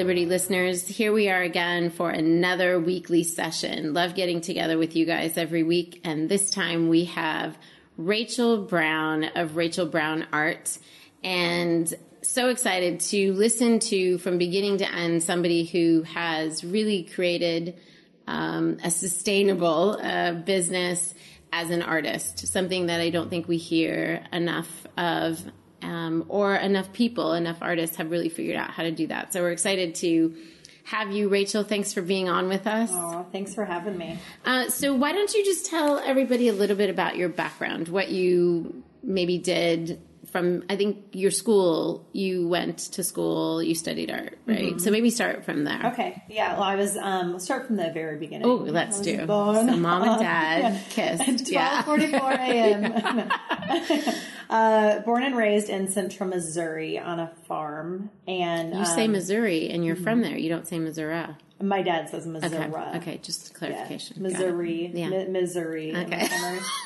Liberty listeners. Here we are again for another weekly session. Love getting together with you guys every week. And this time we have Rachel Brown of Rachel Brown Art. And so excited to listen to from beginning to end somebody who has really created um, a sustainable uh, business as an artist, something that I don't think we hear enough of um, or enough people, enough artists have really figured out how to do that. So we're excited to have you, Rachel. Thanks for being on with us. Oh, thanks for having me. Uh, so why don't you just tell everybody a little bit about your background, what you maybe did from I think your school you went to school you studied art right mm-hmm. so maybe start from there okay yeah well I was um we'll start from the very beginning oh let's do born, so mom and dad uh, kissed yeah 44 a.m uh, born and raised in central Missouri on a farm and you um, say Missouri and you're mm-hmm. from there you don't say Missouri my dad says Missouri. Okay, okay just clarification. Yeah. Missouri. Yeah. Missouri. Okay.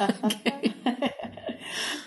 okay.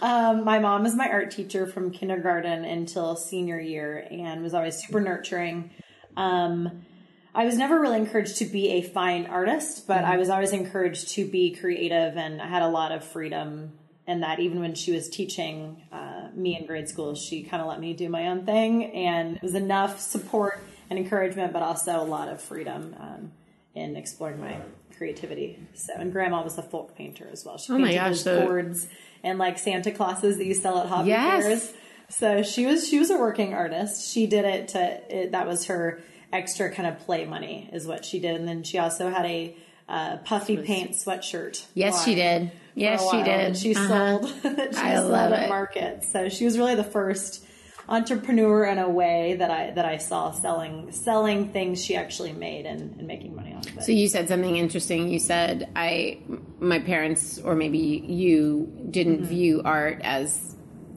Um, my mom was my art teacher from kindergarten until senior year and was always super nurturing. Um, I was never really encouraged to be a fine artist, but mm-hmm. I was always encouraged to be creative and I had a lot of freedom and that even when she was teaching uh, me in grade school, she kind of let me do my own thing and it was enough support and encouragement, but also a lot of freedom um, in exploring my creativity. So, and grandma was a folk painter as well. She oh painted my gosh, so boards and like Santa Clauses that you sell at hobby yes. fairs. So she was she was a working artist. She did it to it, that was her extra kind of play money is what she did, and then she also had a uh, puffy paint sweatshirt. Yes, she did. Yes, she did. She uh-huh. sold she I sold at market. So she was really the first entrepreneur in a way that I that I saw selling selling things she actually made and, and making money off of it. So you said something interesting. You said I my parents or maybe you didn't mm-hmm. view art as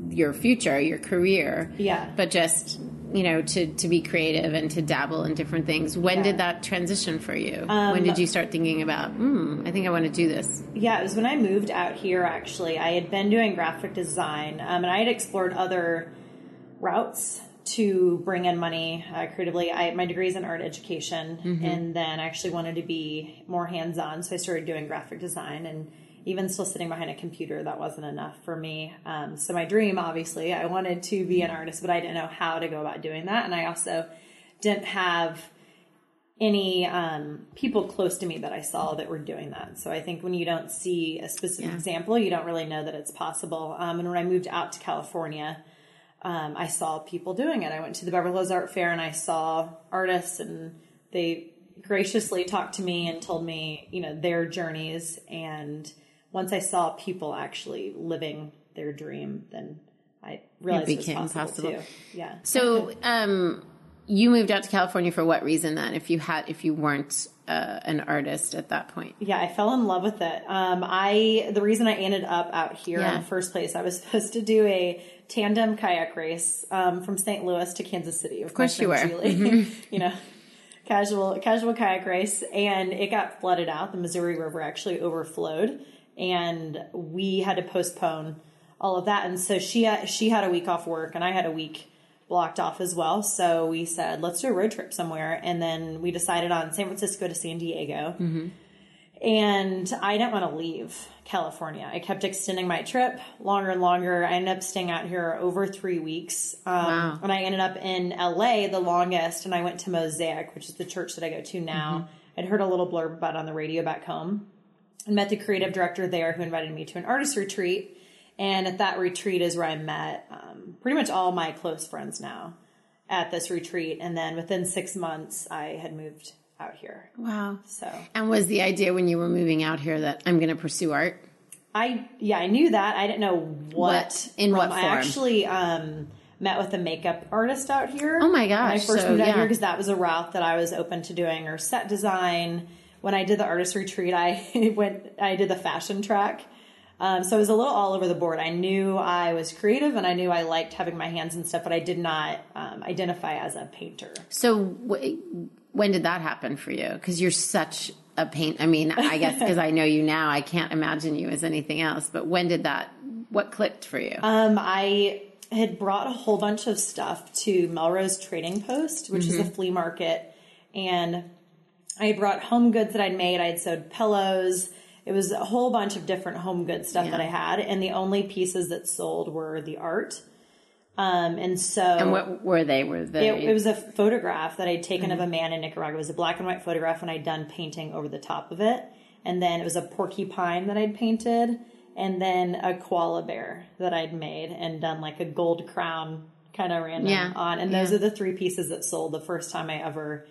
your future, your career. Yeah. But just you know to to be creative and to dabble in different things when yeah. did that transition for you um, when did you start thinking about hmm i think i want to do this yeah it was when i moved out here actually i had been doing graphic design um, and i had explored other routes to bring in money uh, creatively. I my degree is in art education, mm-hmm. and then I actually wanted to be more hands on, so I started doing graphic design. And even still sitting behind a computer, that wasn't enough for me. Um, so my dream, obviously, I wanted to be an artist, but I didn't know how to go about doing that, and I also didn't have any um, people close to me that I saw that were doing that. So I think when you don't see a specific yeah. example, you don't really know that it's possible. Um, and when I moved out to California um, I saw people doing it. I went to the Beverly Hills Art Fair and I saw artists and they graciously talked to me and told me, you know, their journeys. And once I saw people actually living their dream, then I realized it, became it possible, possible. Too. Yeah. So, um, you moved out to California for what reason then? If you had, if you weren't uh, an artist at that point? Yeah, I fell in love with it. Um, I the reason I ended up out here yeah. in the first place, I was supposed to do a tandem kayak race um, from St. Louis to Kansas City. Of course, you were. Mm-hmm. you know, casual casual kayak race, and it got flooded out. The Missouri River actually overflowed, and we had to postpone all of that. And so she she had a week off work, and I had a week blocked off as well. So we said, let's do a road trip somewhere, and then we decided on San Francisco to San Diego. Mm-hmm. And I didn't want to leave California. I kept extending my trip longer and longer. I ended up staying out here over three weeks. Um, wow. And I ended up in LA the longest, and I went to Mosaic, which is the church that I go to now. Mm-hmm. I'd heard a little blurb about on the radio back home and met the creative director there who invited me to an artist retreat. And at that retreat is where I met um, pretty much all my close friends now at this retreat. And then within six months, I had moved out here. Wow. So, and was the idea when you were moving out here that I'm going to pursue art? I yeah, I knew that. I didn't know what, what in what form. I actually um met with a makeup artist out here. Oh my When I first so, moved out yeah. here because that was a route that I was open to doing, or set design. When I did the artist retreat, I went, I did the fashion track. Um, so it was a little all over the board. I knew I was creative and I knew I liked having my hands and stuff, but I did not um, identify as a painter. So w- when did that happen for you? Because you're such a paint. I mean, I guess because I know you now, I can't imagine you as anything else. But when did that? What clicked for you? Um, I had brought a whole bunch of stuff to Melrose Trading Post, which is a flea market, and I had brought home goods that I'd made. I had sewed pillows. It was a whole bunch of different home good stuff Yeah. that I had, and the only pieces that sold were the art. Um, and so and what were they? Were they? it, it was a photograph that I'd taken of a man in Nicaragua. It was a black and white photograph, and I'd done painting over the top of it. And then it was a porcupine that I'd painted, and then a koala bear that I'd made and done like a gold crown kind of random Yeah. on. And those Yeah. are the three pieces that sold the first time I ever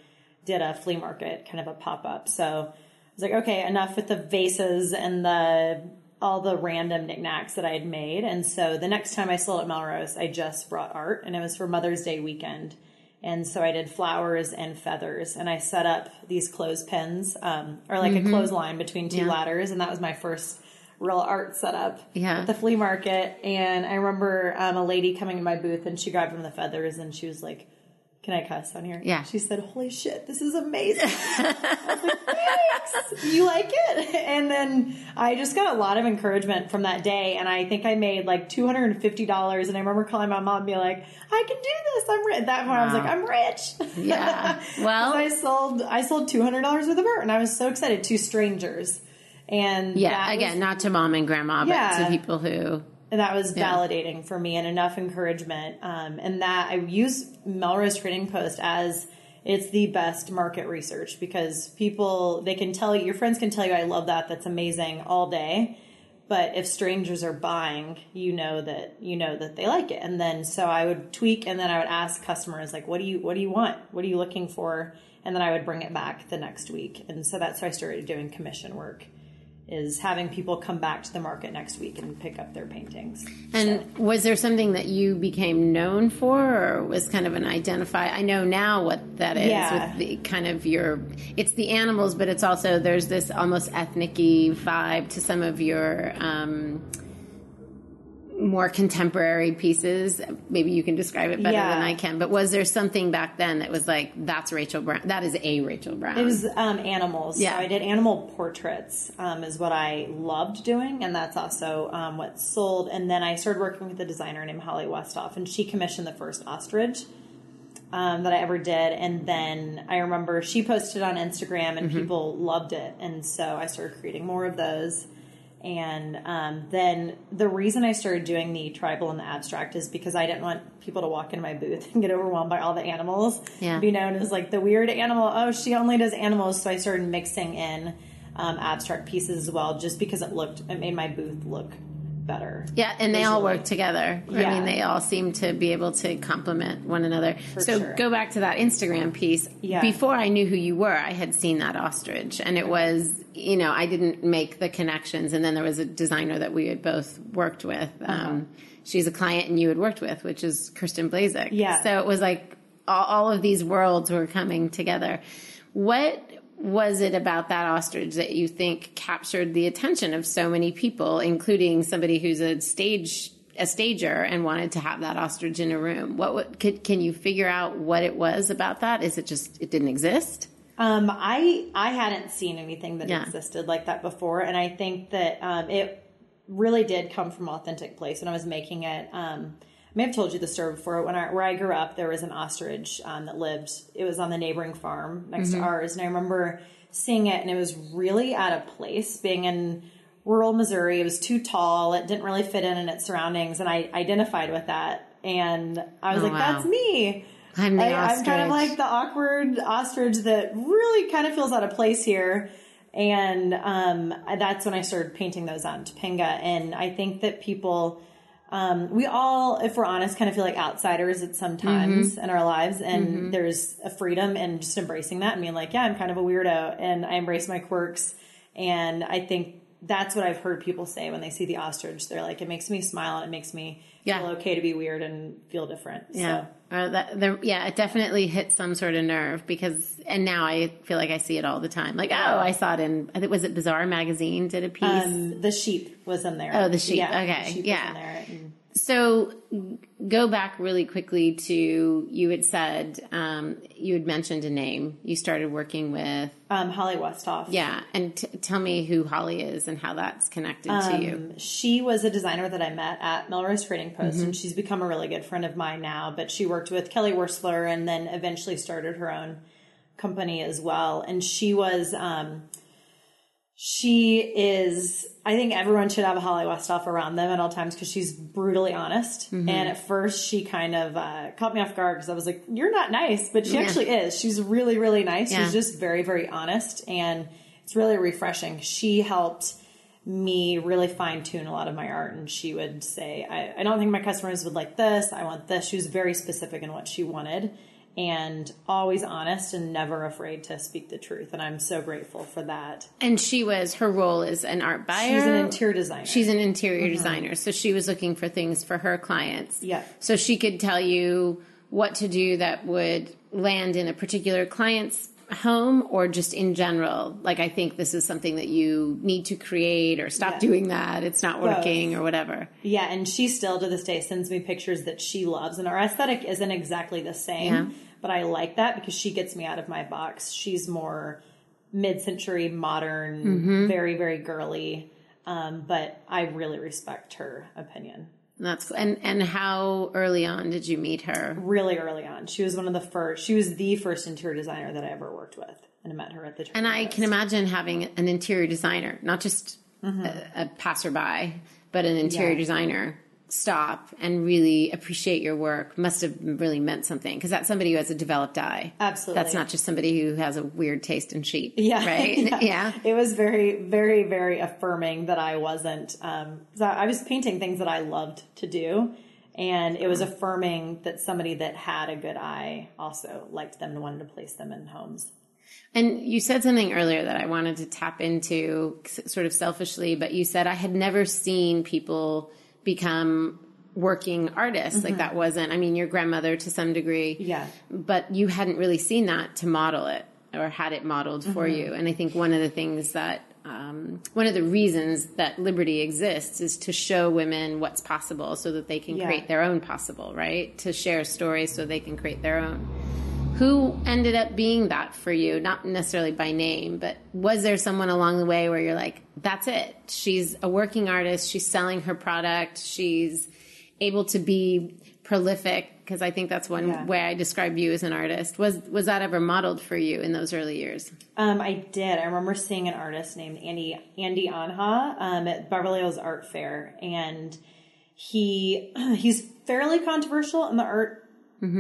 did a flea market, kind of a pop up. So I was like, okay, enough with the vases and the all the random knickknacks that I had made. And so the next time I sold at Melrose, I just brought art, and it was for Mother's Day weekend. And so I did flowers and feathers, and I set up these clothespins, um, or like a clothesline between two Mm-hmm. Yeah. ladders, and that was my first real art setup Yeah. at the flea market. And I remember um, a lady coming to my booth, and she grabbed one of the feathers, and she was like, "Can I cuss on here?" Yeah. She said, "Holy shit, this is amazing." I was like, Thanks. You like it? And then I just got a lot of encouragement from that day, and I think I made like two hundred and fifty dollars. And I remember calling my mom and being like, "I can do this. I'm rich." At that point, I was like, "I'm rich." Yeah. So Well, I sold I sold two hundred dollars worth of art, and I was so excited to strangers. And yeah. Again, was, not to mom and grandma, but to people who. That was Yeah. validating for me and enough encouragement. Um, and that I use Melrose Trading Post as it's the best market research because people they can tell you your friends can tell you I love that that's amazing all day. But if strangers are buying, you know that you know that they like it. And then so I would tweak and then I would ask customers like what do you what do you want? What are you looking for? And then I would bring it back the next week. And so that's how I started doing commission work is having people come back to the market next week and pick up their paintings. And was there something that you became known for, or was kind of an identify? I know now what that is Yeah. with the kind of your. It's the animals, but it's also there's this almost ethnic-y vibe to some of your um, more contemporary pieces. Maybe you can describe it better Yeah. than I can. But was there something back then that was like that's Rachel Brown? That is a Rachel Brown. It was um, animals. Yeah. So I did animal portraits, um, is what I loved doing, and that's also um, what sold. And then I started working with a designer named Holly Westhoff, and she commissioned the first ostrich um, that I ever did. And then I remember she posted on Instagram, and people loved it, and so I started creating more of those. And um, then the reason I started doing the tribal and the abstract is because I didn't want people to walk in my booth and get overwhelmed by all the animals. Yeah. Be known as like the weird animal. Oh, she only does animals. So I started mixing in um, abstract pieces as well, just because it looked, it made my booth look better. Yeah, and they all work together. I mean, they all seem to be able to complement one another. so sure. go back to that Instagram piece. Yeah. Before I knew who you were, I had seen that ostrich, and it was, you know, I didn't make the connections. And then there was a designer that we had both worked with. Uh-huh. Um, she's a client and you had worked with, which is Kirsten Blazek. Yeah. So it was like all, all of these worlds were coming together. What was it about that ostrich that you think captured the attention of so many people, including somebody who's a stage a stager and wanted to have that ostrich in a room? What, what could, can you figure out what it was about that? Is it just it didn't exist? Um, I I hadn't seen anything that Yeah. existed like that before, and I think that um, it really did come from authentic place. When I was making it, um, I may have told you the story before. When I where I grew up, there was an ostrich um, that lived. It was on the neighboring farm next to ours, and I remember seeing it, and it was really out of place, being in rural Missouri. It was too tall. It didn't really fit in in its surroundings, and I identified with that. And I was Oh, like, wow. "That's me." I'm the I, I'm kind of like the awkward ostrich that really kind of feels out of place here. And um, that's when I started painting those on Topanga. And I think that people, um, we all, if we're honest, kind of feel like outsiders at some times Mm-hmm. in our lives. And there's a freedom in just embracing that and being like, yeah, I'm kind of a weirdo and I embrace my quirks. And I think that's what I've heard people say when they see the ostrich. They're like, it makes me smile and it makes me Yeah. feel okay to be weird and feel different. Yeah. So, Uh, that, the, yeah, it definitely hit some sort of nerve because, and now I feel like I see it all the time. Like, oh, I saw it in, I think, was it Bizarre Magazine did a piece? um, the sheep was in there. Oh, the sheep. Yeah, Okay, The sheep yeah. Was in there. And, So go back really quickly to you had said um, you had mentioned a name you started working with. um, Holly Westhoff. Yeah, and t- tell me who Holly is and how that's connected to you. Um, She was a designer that I met at Melrose Trading Post, Mm-hmm. and she's become a really good friend of mine now. But she worked with Kelly Wearstler and then eventually started her own company as well. And she was, um, she is, I think everyone should have a Holly Westhoff around them at all times because she's brutally honest. Mm-hmm. And at first, she kind of uh, caught me off guard because I was like, You're not nice, but she Yeah. actually is. She's really, really nice. Yeah. She's just very, very honest. And it's really refreshing. She helped me really fine tune a lot of my art. And she would say, I, I don't think my customers would like this. I want this. She was very specific in what she wanted and always honest and never afraid to speak the truth. And I'm so grateful for that. And she was her role is an art buyer. She's an interior designer. She's an interior mm-hmm. designer, so she was looking for things for her clients. Yeah. So she could tell you what to do that would land in a particular client's home or just in general. Like I think this is something that you need to create or stop Yeah. doing that. It's not working or whatever. Yeah, and she still to this day sends me pictures that she loves. And our aesthetic isn't exactly the same, Yeah. but I like that because she gets me out of my box. She's more mid century, modern, Mm-hmm. very, very girly. Um, but I really respect her opinion. That's and and how early on did you meet her? Really early on. She was one of the first, she was the first interior designer that I ever worked with. And I met her at the And I can imagine having an interior designer, not just a, a passerby, but an interior Mm-hmm. Yeah. designer stop and really appreciate your work must have really meant something because that's somebody who has a developed eye. Absolutely. That's not just somebody who has a weird taste in sheep. Yeah. Right? yeah. It was very, very, very affirming that I wasn't. Um, I I was painting things that I loved to do, and it was affirming that somebody that had a good eye also liked them and wanted to place them in homes. And you said something earlier that I wanted to tap into sort of selfishly, but you said I had never seen people become working artists. Like that wasn't, I mean, your grandmother to some degree. Mm-hmm. Yeah. But you hadn't really seen that to model it or had it modeled for Mm-hmm. you. And I think one of the things that, um, one of the reasons that Liberty exists is to show women what's possible so that they can Yeah. create their own possible, right? To share stories so they can create their own who ended up being that for you? Not necessarily by name but was there someone along the way where you're like that's it. She's a working artist. She's selling her product. She's able to be prolific because i think that's one Yeah. way i describe you as an artist. Was was that ever modeled for you in those early years? Um, I did. I remember seeing an artist named Andy Andy Anha um, at Beverly Hills Art Fair, and he he's fairly controversial in the art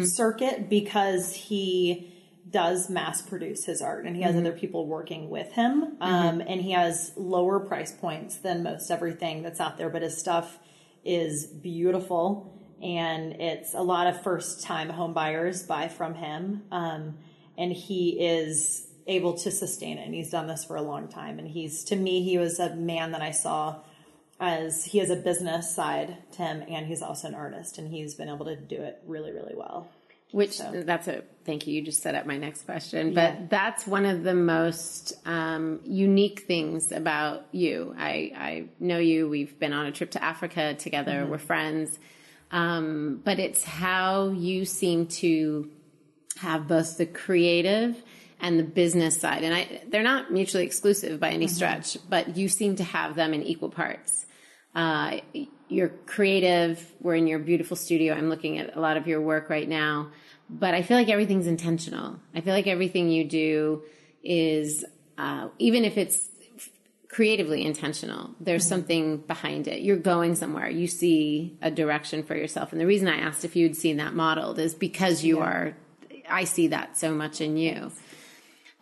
circuit because he does mass produce his art and he has other people working with him. Um, and he has lower price points than most everything that's out there but his stuff is beautiful and it's a lot of first time home buyers buy from him. Um, and he is able to sustain it and he's done this for a long time. And he's to me he was a man that i saw as he has a business side to him and he's also an artist and he's been able to do it really really well. Which that's a thank you. You just set up my next question. But Yeah. that's one of the most um, unique things about you. I, I know you. We've been on a trip to africa together. We're friends. Um, but it's how you seem to have both the creative and the business side. And I, they're not mutually exclusive by any stretch but you seem to have them in equal parts uh, you're creative. We're in your beautiful studio. I'm looking at a lot of your work right now, but I feel like everything's intentional. I feel like everything you do is, uh, even if it's creatively intentional, there's something behind it. You're going somewhere. You see a direction for yourself. And the reason I asked if you'd seen that modeled is because you are, I see that so much in you.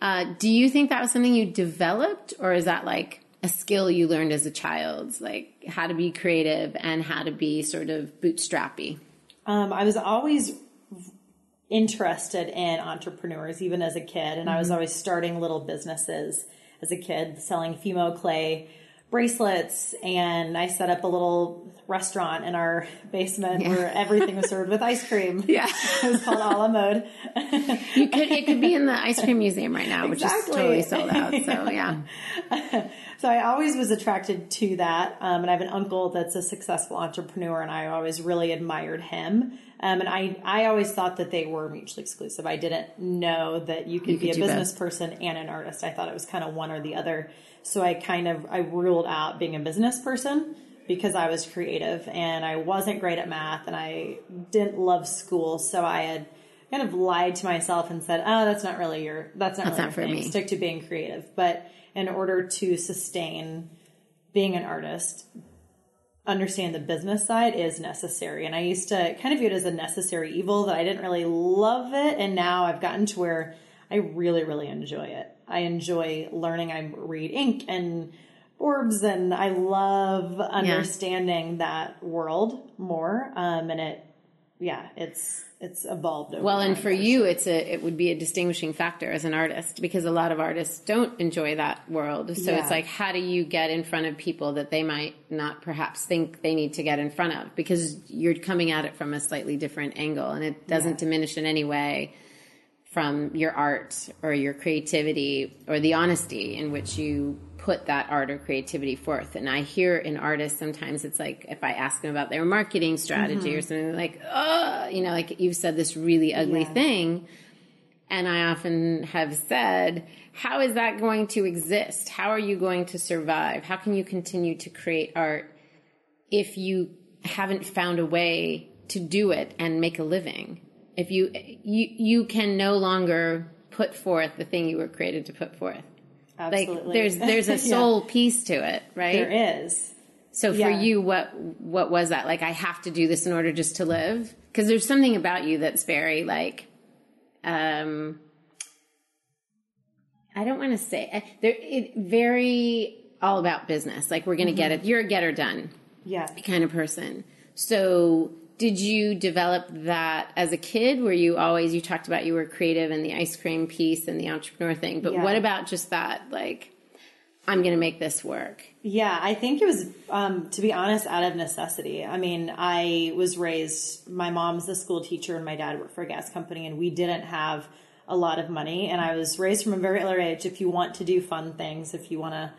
Uh, do you think that was something you developed or is that like a skill you learned as a child, like how to be creative and how to be sort of bootstrappy? Um, I was always interested in entrepreneurs, even as a kid, and I was always starting little businesses as a kid, selling Fimo clay bracelets and I set up a little restaurant in our basement yeah. where everything was served with ice cream. Yeah. it was called a la mode. you could, it could be in the ice cream museum right now, which is totally sold out. So yeah. so I always was attracted to that. Um, and I have an uncle that's a successful entrepreneur and I always really admired him. Um, and I, I always thought that they were mutually exclusive. I didn't know that you could you be could a business both. person and an artist. I thought it was kind of one or the other. So I kind of I ruled out being a business person because I was creative and I wasn't great at math and I didn't love school. So I had kind of lied to myself and said, "Oh, that's not really your that's not that's really not for thing. me. Stick to being creative." But in order to sustain being an artist, understand the business side is necessary. And I used to kind of view it as a necessary evil that I didn't really love it, and now I've gotten to where I really, really enjoy it. I enjoy learning. I read Inc. and Forbes, and I love understanding yeah. that world more. Um, and it, yeah, it's it's evolved. well, and for, you, it's a it would be a distinguishing factor as an artist because a lot of artists don't enjoy that world. So yeah. it's like, how do you get in front of people that they might not perhaps think they need to get in front of because you're coming at it from a slightly different angle, and it doesn't yeah. diminish in any way from your art or your creativity or the honesty in which you put that art or creativity forth. And I hear in artists sometimes it's like if I ask them about their marketing strategy mm-hmm. or something like, oh, you know, like you've said this really ugly yeah. thing. And I often have said, how is that going to exist? How are you going to survive? How can you continue to create art if you haven't found a way to do it and make a living? if you you you can no longer put forth the thing you were created to put forth. Absolutely. Like there's there's a soul yeah. piece to it, right? There is. So for yeah. you, what what was that? Like I have to do this in order just to live? Because there's something about you that's very like, um, I don't want to say there. It very all about business. Like we're going to mm-hmm. get it. You're a getter done, yeah, kind of person. So did you develop that as a kid? Were you always, you talked about you were creative and the ice cream piece and the entrepreneur thing, but yeah. what about just that, like, I'm going to make this work? Yeah, I think it was, um, to be honest, out of necessity. I mean, I was raised, my mom's a school teacher and my dad worked for a gas company, and we didn't have a lot of money. And I was raised from a very early age if you want to do fun things, if you want to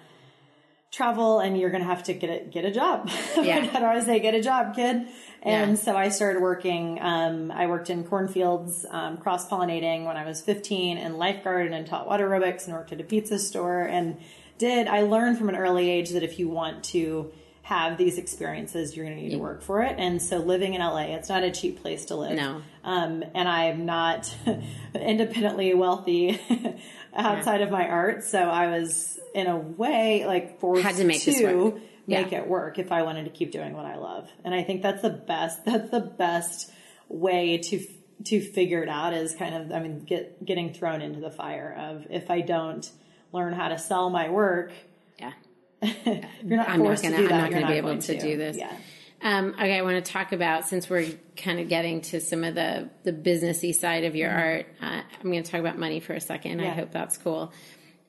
travel and you're going to have to get a, get a job. Yeah. Dad always say, get a job, kid. And yeah. so I started working, um, I worked in cornfields, um, cross pollinating when I was 15 and lifeguarded and taught water aerobics and worked at a pizza store and did, I learned from an early age that if you want to have these experiences, you're going to need to work for it. And so living in LA, it's not a cheap place to live. No. Um, and I'm not independently wealthy outside yeah. of my art. So I was in a way like forced Had to make to make yeah. it work if I wanted to keep doing what I love. And I think that's the best, that's the best way to, to figure it out is kind of, I mean, get, getting thrown into the fire of if I don't learn how to sell my work. Yeah. you're not I'm forced not gonna, to do that. I'm not going to be able to, to do this. Yeah. Um, okay, I want to talk about since we're kind of getting to some of the the businessy side of your mm-hmm. art. Uh, I'm going to talk about money for a second. Yeah. I hope that's cool.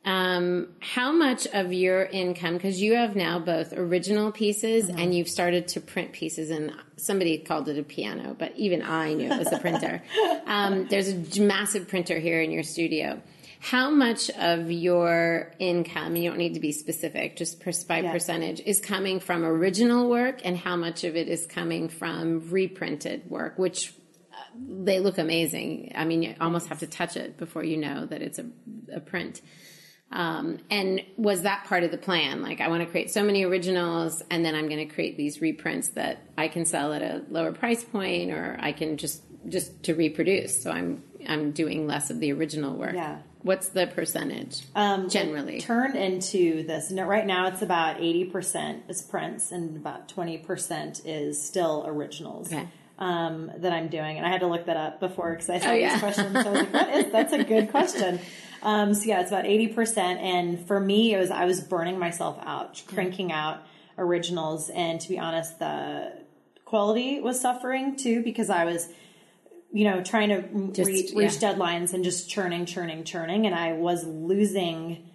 Um, how much of your income, because you have now both original pieces mm-hmm. and you've started to print pieces, and somebody called it a piano, but even I knew it was a printer. um, there's a massive printer here in your studio. How much of your income, you don't need to be specific, just per, by yeah. percentage, is coming from original work and how much of it is coming from reprinted work, which uh, they look amazing. I mean, you almost have to touch it before you know that it's a, a print. Um, and was that part of the plan? Like, I want to create so many originals, and then I'm going to create these reprints that I can sell at a lower price point, or I can just just to reproduce. So I'm I'm doing less of the original work. Yeah. What's the percentage um, generally? Turned into this. right now, it's about eighty percent is prints, and about twenty percent is still originals. Okay. Um, that I'm doing, and I had to look that up before because I saw oh, yeah. these questions. So I was like, "What is?" That's a good question. Um, so yeah, it's about 80%. And for me, it was, I was burning myself out, cranking out originals. And to be honest, the quality was suffering too because I was, you know, trying to just, reach, reach yeah. deadlines and just churning, churning, churning. And I was losing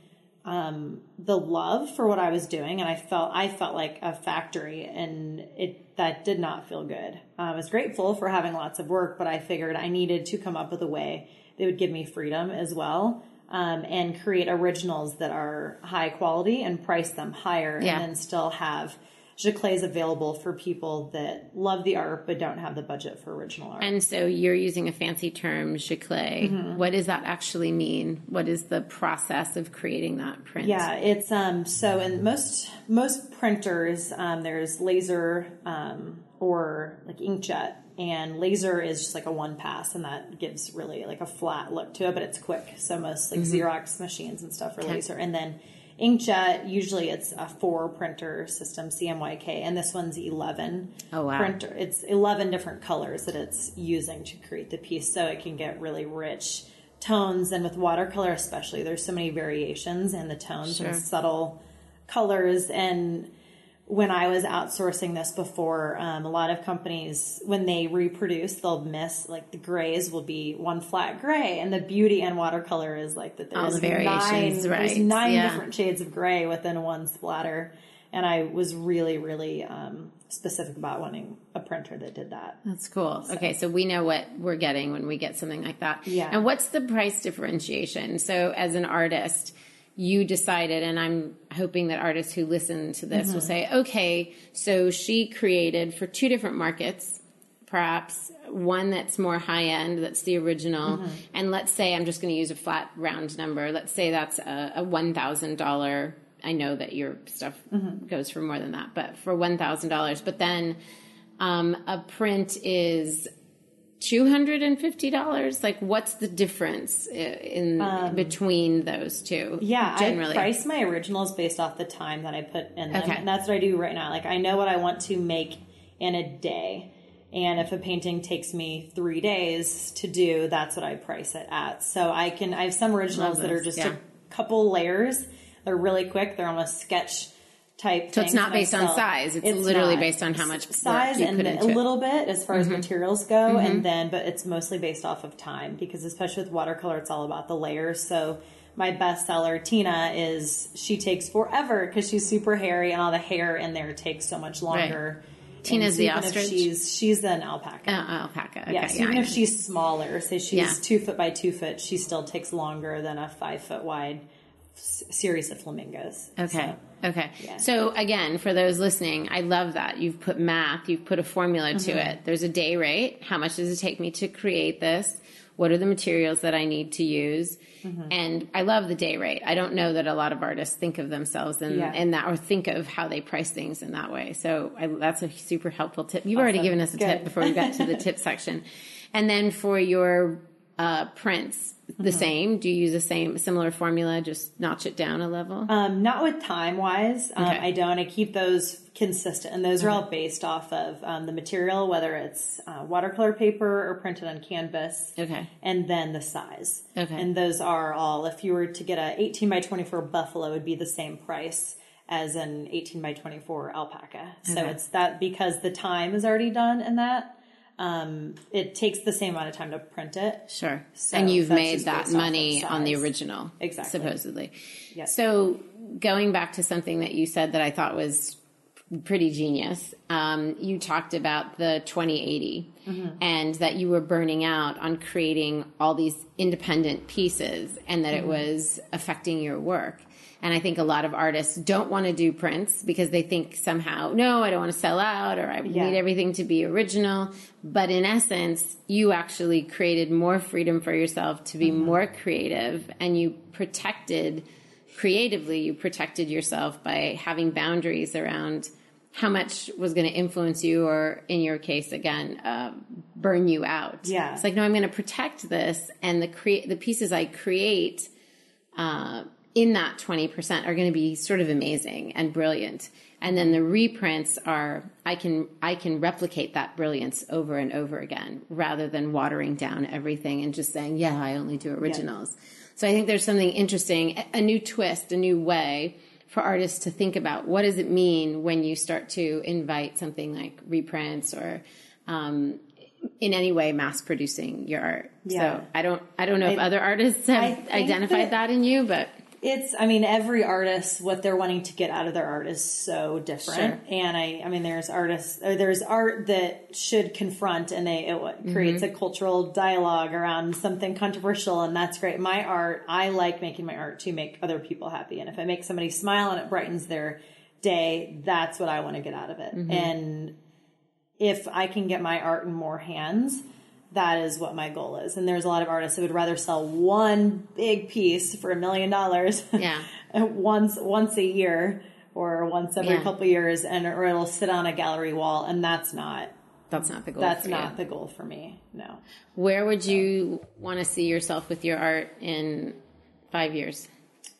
um, the love for what I was doing, and I felt I felt like a factory, and it that did not feel good. I was grateful for having lots of work, but I figured I needed to come up with a way that would give me freedom as well. Um, and create originals that are high quality and price them higher, Yeah. and then still have giclées available for people that love the art but don't have the budget for original art. And so you're using a fancy term, giclée. Mm-hmm. What does that actually mean? What is the process of creating that print? Yeah, it's um so in most most printers um, there's laser um, or like inkjet and laser is just like a one pass and that gives really like a flat look to it but it's quick so most like Mm-hmm. Xerox machines and stuff are laser and then inkjet usually it's a four printer system CMYK and this one's 11 Oh, wow. printer it's 11 different colors that it's using to create the piece so it can get really rich tones and with watercolor especially there's so many variations in the tones Sure. and subtle colors and when I was outsourcing this before, um, a lot of companies, when they reproduce, they'll miss like the grays will be one flat gray, and the beauty in watercolor is like that All there's the variations, nine, there's nine yeah. different shades of gray within one splatter. And I was really, really um, specific about wanting a printer that did that. That's cool. Okay, so we know what we're getting when we get something like that. Yeah. And what's the price differentiation? So, as an artist, you decided, and I'm hoping that artists who listen to this will mm-hmm. say, okay, so she created for two different markets, perhaps one that's more high end, that's the original, mm-hmm. and let's say I'm just going to use a flat round number. Let's say that's a, a one thousand dollar. I know that your stuff mm-hmm. goes for more than that, but for one thousand dollars. But then um, a print is two hundred and fifty dollars. Like, what's the difference i- in um, between those two? Yeah, generally. I price my originals based off the time that I put in them, Okay. and that's what I do right now. Like I know what I want to make in a day, and if a painting takes me three days to do, that's what I price it at. So I can. I have some originals that are just yeah. a couple layers. They're really quick. They're almost sketch type. So it's not based on size. It's literally based on how much size you and put a. Mm-hmm. little bit as far as materials go, and then but it's mostly based off of time because especially with watercolor, it's all about the layers. So my bestseller Tina is she takes forever because she's super hairy and all the hair in there takes so much longer. Tina's the ostrich? she's she's an alpaca. Uh, alpaca. Okay, Yes, yeah, even if she's smaller, say she's Yeah. two foot by two foot, she still takes longer than a five foot wide series of flamingos. Okay. So, okay. yeah. So again, for those listening, I love that you've put math, you've put a formula to Mm-hmm. it. There's a day rate. How much does it take me to create this? What are the materials that I need to use? Mm-hmm. And I love the day rate. I don't know that a lot of artists think of themselves in, Yeah. in that or think of how they price things in that way. So I, that's a super helpful tip. You've already Awesome. given us a tip before we got to the tip section. And then for your uh, prints, the Mm-hmm. same? Do you use the same similar formula? Just notch it down a level. Um, not with time wise. Um, Okay. I don't. I keep those consistent, and those are all based off of um, the material, whether it's uh, watercolor paper or printed on canvas. Okay. And then the size. Okay. And those are all. If you were to get a 18 by 24 buffalo, it would be the same price as an 18 by 24 alpaca. So it's that because the time is already done in that. Um, it takes the same amount of time to print it. Sure. So and you've made that based off of money on the original, Exactly. supposedly. Yep. So going back to something that you said that I thought was pretty genius, um, you talked about the 2080 Mm-hmm. and that you were burning out on creating all these independent pieces and that Mm-hmm. it was affecting your work. And I think a lot of artists don't want to do prints because they think somehow, no, I don't want to sell out or I Yeah. need everything to be original. But in essence, you actually created more freedom for yourself to be Mm-hmm. more creative and you protected creatively, you protected yourself by having boundaries around how much was going to influence you or in your case again uh, burn you out Yeah. it's like no i'm going to protect this and the create the pieces i create uh, in that 20% are going to be sort of amazing and brilliant and then the reprints are i can i can replicate that brilliance over and over again rather than watering down everything and just saying yeah i only do originals so i think there's something interesting a- a new twist a new way for artists to think about what does it mean when you start to invite something like reprints or um, in any way mass producing your art. Yeah. So I don't I don't know if I- other artists have identified that, that- in you, but It's, I mean, every artist, what they're wanting to get out of their art is so different. Sure. And I, I mean, there's artists, or there's art that should confront and they, it creates Mm-hmm. a cultural dialogue around something controversial. And that's great. My art, I like making my art to make other people happy. And if I make somebody smile and it brightens their day, that's what I want to get out of it. Mm-hmm. And if I can get my art in more hands, that is what my goal is. And there's a lot of artists that would rather sell one big piece for a million dollars Yeah. once once a year or once every Yeah. couple years and or it'll sit on a gallery wall and that's not That's not the goal. that's for not you. the goal for me. No. Where would you want to see yourself with your art in five years?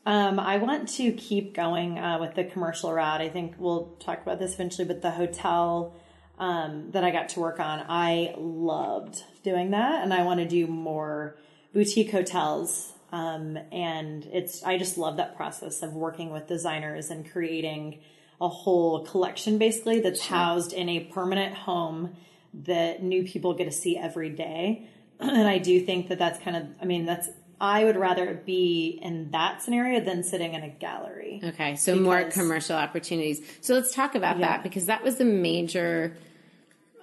Um, I want to keep going uh, with the commercial route. I think we'll talk about this eventually, but the hotel um, that I got to work on, I loved doing that, and I want to do more boutique hotels. Um, and it's I just love that process of working with designers and creating a whole collection, basically that's housed in a permanent home that new people get to see every day. And I do think that that's kind of, I mean, that's I would rather be in that scenario than sitting in a gallery. Okay, so more commercial opportunities. So let's talk about Yeah. that because that was the major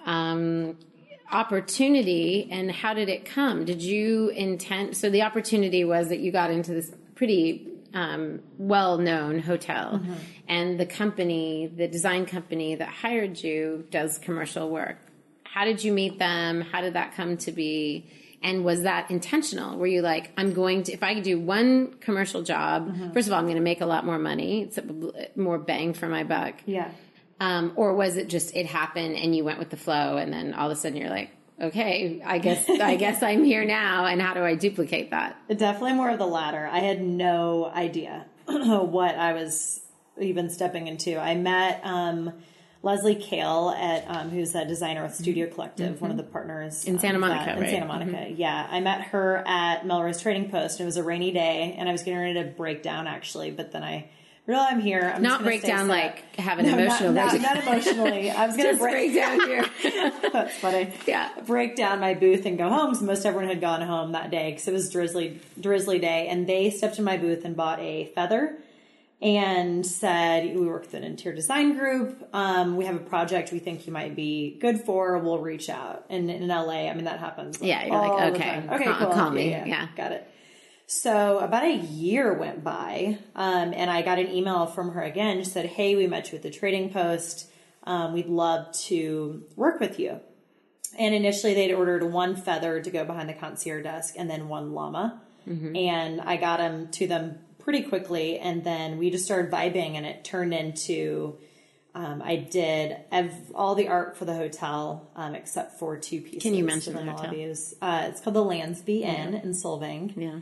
um, opportunity. And how did it come? Did you intend? So the opportunity was that you got into this pretty um, well-known hotel, Mm-hmm. and the company, the design company that hired you, does commercial work. How did you meet them? How did that come to be? And was that intentional? Were you like, I'm going to, if I could do one commercial job, Mm-hmm. first of all, I'm going to make a lot more money. It's a, more bang for my buck. Yeah. Um, or was it just, it happened and you went with the flow and then all of a sudden you're like, okay, I guess, I guess I'm here now. And how do I duplicate that? Definitely more of the latter. I had no idea what I was even stepping into. I met um, Leslie Kale at um, who's a designer with Studio Collective, one of the partners In Santa Monica, that- in? Santa Monica. Yeah, I met her at Melrose Trading Post. It was a rainy day, and I was getting ready to break down actually, but then I realized I'm here. I'm Not break down like have an No, not- emotional not, breakdown. not emotionally. I was going to Just break down here. That's funny. Yeah. Break down my booth and go home because most everyone had gone home that day because it was drizzly, drizzly day. And they stepped in my booth and bought a feather and said, "We work with an interior design group. Um, we have a project we think you might be good for. We'll reach out." And in LA, I mean that happens. like, Yeah, you're like, okay, okay, cool. call me. Yeah. got it. So about a year went by, um, and I got an email from her again. She said, "Hey, we met you at the Trading Post. Um, we'd love to work with you." And initially, they'd ordered one feather to go behind the concierge desk, and then one llama. And I got them to them pretty quickly, and then we just started vibing, and it turned into. Um, I did ev- all the art for the hotel um, except for two pieces. Can you mention the hotel? Uh, it's called the Landsby Inn in Solvang Yeah.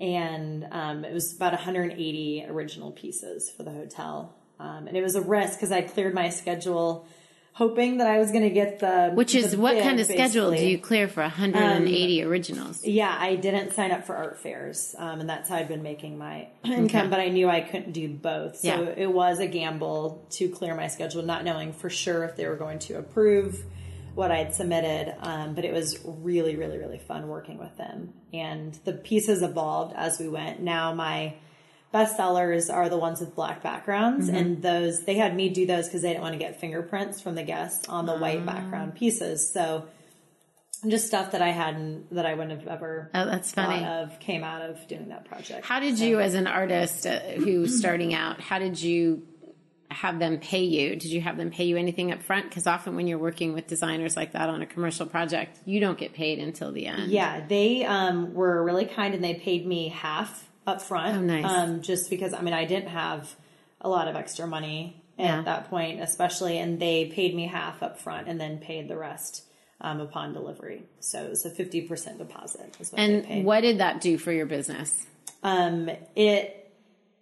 And um, it was about 180 original pieces for the hotel. Um, and it was a risk because I cleared my schedule, hoping that I was going to get the Which is the what bid, kind of schedule do you clear for 180 originals? Yeah, I didn't sign up for art fairs, um, and that's how I'd been making my income. But I knew I couldn't do both, so Yeah. it was a gamble to clear my schedule, not knowing for sure if they were going to approve what I'd submitted. Um, but it was really, really, really fun working with them, and the pieces evolved as we went. Now my best sellers are the ones with black backgrounds, and those they had me do those because they didn't want to get fingerprints from the guests on the white background pieces. So just stuff that I hadn't that I wouldn't have ever Oh, that's funny. thought of came out of doing that project. How did you, as an artist uh, who's starting out, how did you have them pay you? Did you have them pay you anything up front? Because often when you're working with designers like that on a commercial project, you don't get paid until the end. Yeah, they um, were really kind and they paid me half up front. Oh, nice. Um, just because I mean I didn't have a lot of extra money at Yeah. that point, especially, and they paid me half up front and then paid the rest um, upon delivery. So it was a fifty percent deposit. Is what. And what did that do for your business? um, it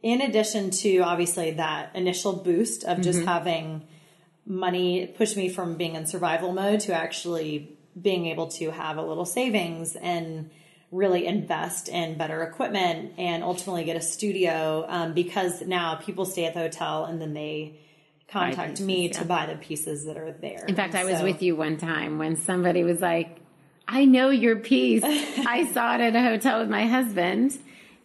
in addition to obviously that initial boost of just having money push me from being in survival mode to actually being able to have a little savings and really invest in better equipment and ultimately get a studio um, because now people stay at the hotel and then they contact pieces, me yeah. to buy the pieces that are there. In fact, I was with you one time when somebody was like, I know your piece. I saw it at a hotel with my husband.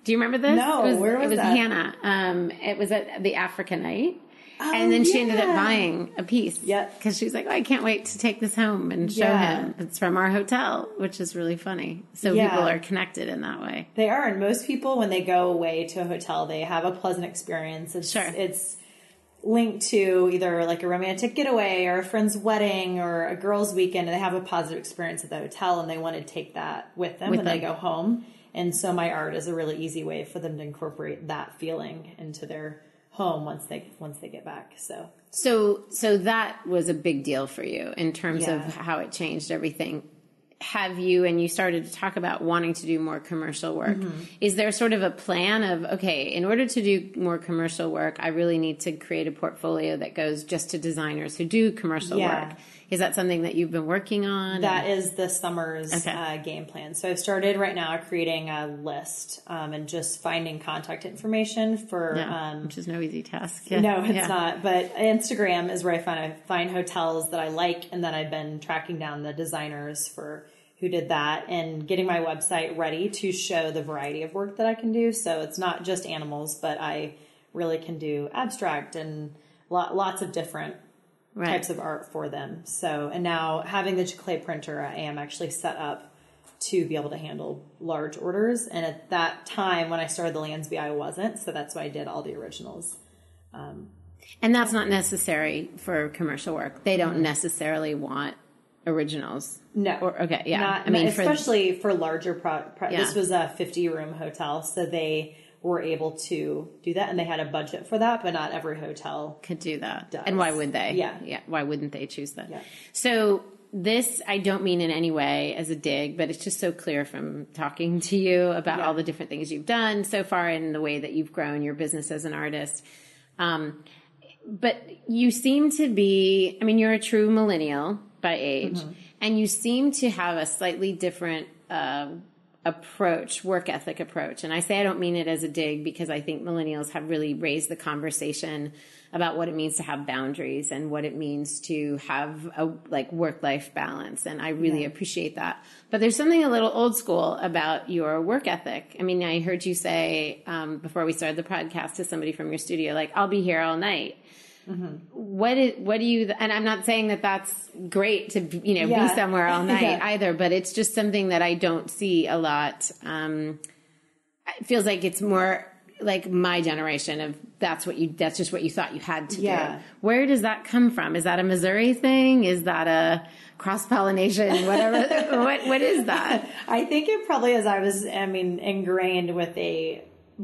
Do you remember this? No, it was, where was it was that? Hannah. Um, it was at the Africa night. Oh, and then she ended up buying a piece. Yep. Because she was like, oh, I can't wait to take this home and show Yeah. him. It's from our hotel, which is really funny. So Yeah. people are connected in that way. They are, and most people when they go away to a hotel, they have a pleasant experience. It's, Sure. It's linked to either like a romantic getaway or a friend's wedding or a girls' weekend, and they have a positive experience at the hotel, and they want to take that with them With when they go home. And so, my art is a really easy way for them to incorporate that feeling into their home once they once they get back. So So, so that was a big deal for you in terms Yeah. of how it changed everything. Have you, and you started to talk about wanting to do more commercial work. Mm-hmm. Is there sort of a plan of, okay, in order to do more commercial work, I really need to create a portfolio that goes just to designers who do commercial Yeah. work? Is that something that you've been working on? That is this summer's Okay. uh, game plan. So I've started right now creating a list um, and just finding contact information for. Yeah, Um, which is no easy task. Yeah. no, it's Yeah. not. But Instagram is where I find I find hotels that I like, and then I've been tracking down the designers for who did that and getting my website ready to show the variety of work that I can do. So it's not just animals, but I really can do abstract and lots of different Right. types of art for them. So, and now having the clay printer, I am actually set up to be able to handle large orders. And at that time, when I started the Landsby, I wasn't. So that's why I did all the originals. Um, and that's not necessary for commercial work. They don't mm-hmm. necessarily want originals. No. Or, okay, yeah. Not, I mean, for, especially for, larger pro, pro Yeah. This was a 50 room hotel. So they were able to do that and they had a budget for that, but not every hotel. could do that. does. And why would they? Yeah. Yeah. Why wouldn't they choose that? Yeah. So this, I don't mean in any way as a dig, but it's just so clear from talking to you about Yeah. all the different things you've done so far and the way that you've grown your business as an artist. Um, but you seem to be, I mean, you're a true millennial by age, Mm-hmm. and you seem to have a slightly different, uh, approach, work ethic approach. And I say I don't mean it as a dig because I think millennials have really raised the conversation about what it means to have boundaries and what it means to have a like work life balance. And I really appreciate that. But there's something a little old school about your work ethic. I mean, I heard you say um, before we started the podcast to somebody from your studio, like, I'll be here all night. What is, what do you, and I'm not saying that that's great to, you know, Yeah. be somewhere all night Yeah. either, but it's just something that I don't see a lot. Um, it feels like it's more like my generation of that's what you, that's just what you thought you had to Yeah. do. Where does that come from? Is that a Missouri thing? Is that a cross pollination? Whatever. what, what is that? I think it probably is. I was, I mean, ingrained with a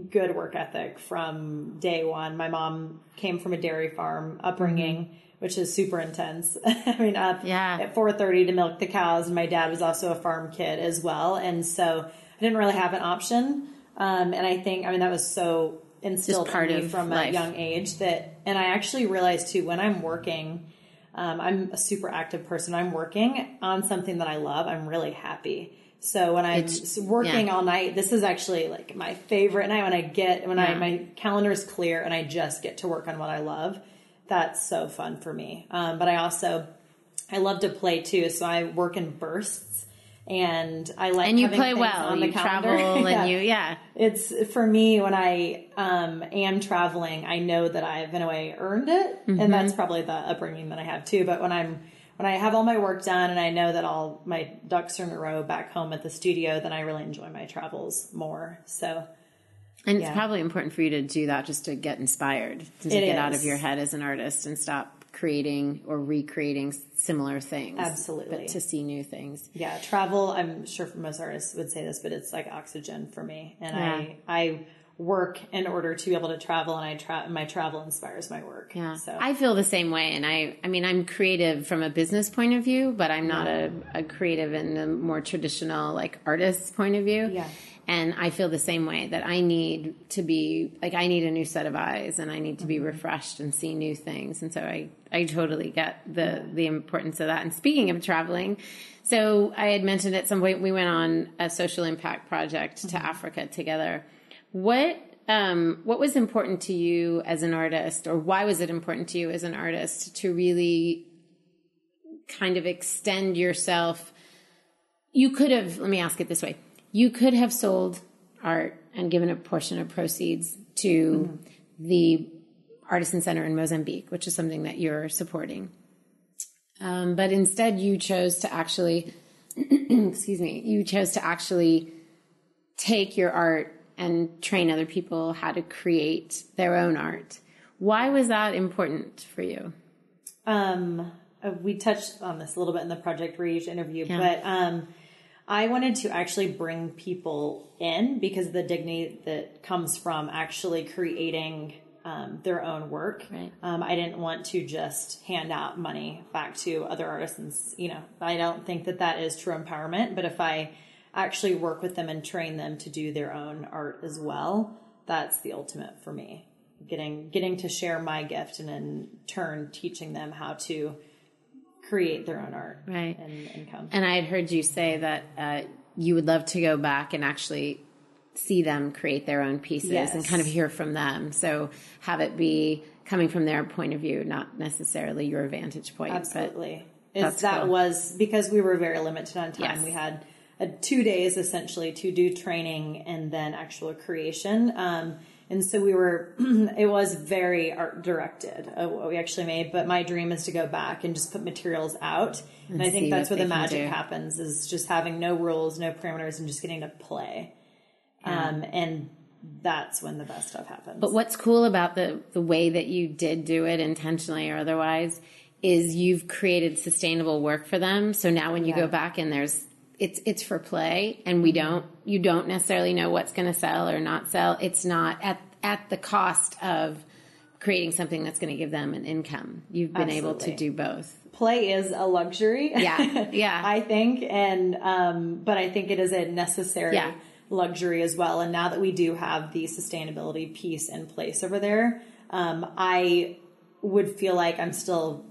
good work ethic from day one. My mom came from a dairy farm upbringing, which is super intense. I mean, up Yeah. at 4.30 to milk the cows. And my dad was also a farm kid as well. And so I didn't really have an option. Um, and I think, I mean, that was so instilled part in me from life. a young age that, and I actually realized too, when I'm working, um, I'm a super active person. I'm working on something that I love. I'm really happy. So when I'm It's- working yeah. all night, this is actually like my favorite night when I get when I Yeah. my calendar's clear and I just get to work on what I love. That's so fun for me. Um, but I also I love to play too, so I work in bursts. And I like And you having play well. on You the calendar. travel Yeah. and you, yeah. It's for me when I um, am traveling, I know that I've in a way earned it, Mm-hmm. and that's probably the upbringing that I have too. But when I'm when I have all my work done and I know that all my ducks are in a row back home at the studio, then I really enjoy my travels more. So And it's probably important for you to do that just to get inspired, to It get out of your head as an artist and stop creating or recreating similar things. Absolutely. But to see new things. yeah, travel. I'm sure most artists would say this, but it's like oxygen for me, and Yeah. I I work in order to be able to travel, and I tra- my travel inspires my work. Yeah. So I feel the same way. And I, I mean, I'm creative from a business point of view, but I'm not a, a creative in the more traditional, like, artist point of view. Yeah. And I feel the same way that I need to be, like, I need a new set of eyes and I need to be Mm-hmm. refreshed and see new things. And so I, I totally get the, the importance of that. And speaking of traveling, so I had mentioned at some point we went on a social impact project to Mm-hmm. Africa together. What um, what was important to you as an artist, or why was it important to you as an artist to really kind of extend yourself? You could have. Let me ask it this way: You could have sold art and given a portion of proceeds to the Artisan Center in Mozambique, which is something that you're supporting. Um, but instead, you chose to actually, excuse me, you chose to actually take your art and train other people how to create their own art. Why was that important for you? Um, uh, we touched on this a little bit in the Project Reach interview, yeah. but um, I wanted to actually bring people in because the dignity that comes from actually creating um, their own work. Right. Um, I didn't want to just hand out money back to other artisans. You know, I don't think that that is true empowerment. But if I actually work with them and train them to do their own art as well, that's the ultimate for me. Getting getting to share my gift and in turn teaching them how to create their own art right and income. And I had heard you say that uh, you would love to go back and actually see them create their own pieces yes. and kind of hear from them. So have it be coming from their point of view, not necessarily your vantage point. Absolutely. Is that cool. was because we were very limited on time. Yes. We had a, two days essentially to do training and then actual creation. Um, and so we were it was very art directed uh, what we actually made but my dream is to go back and just put materials out and, and i think that's where the magic happens is just having no rules no parameters and just getting to play yeah. um, and that's when the best stuff happens but what's cool about the the way that you did do it intentionally or otherwise is you've created sustainable work for them so now when you yeah. go back and there's it's it's for play and we don't you don't necessarily know what's going to sell or not sell. It's not at at the cost of creating something that's going to give them an income. You've been Absolutely. able to do both. Play is a luxury. Yeah yeah. I think and um but i think it is a necessary yeah. luxury as well. And now that we do have the sustainability piece in place over there um i would feel like i'm still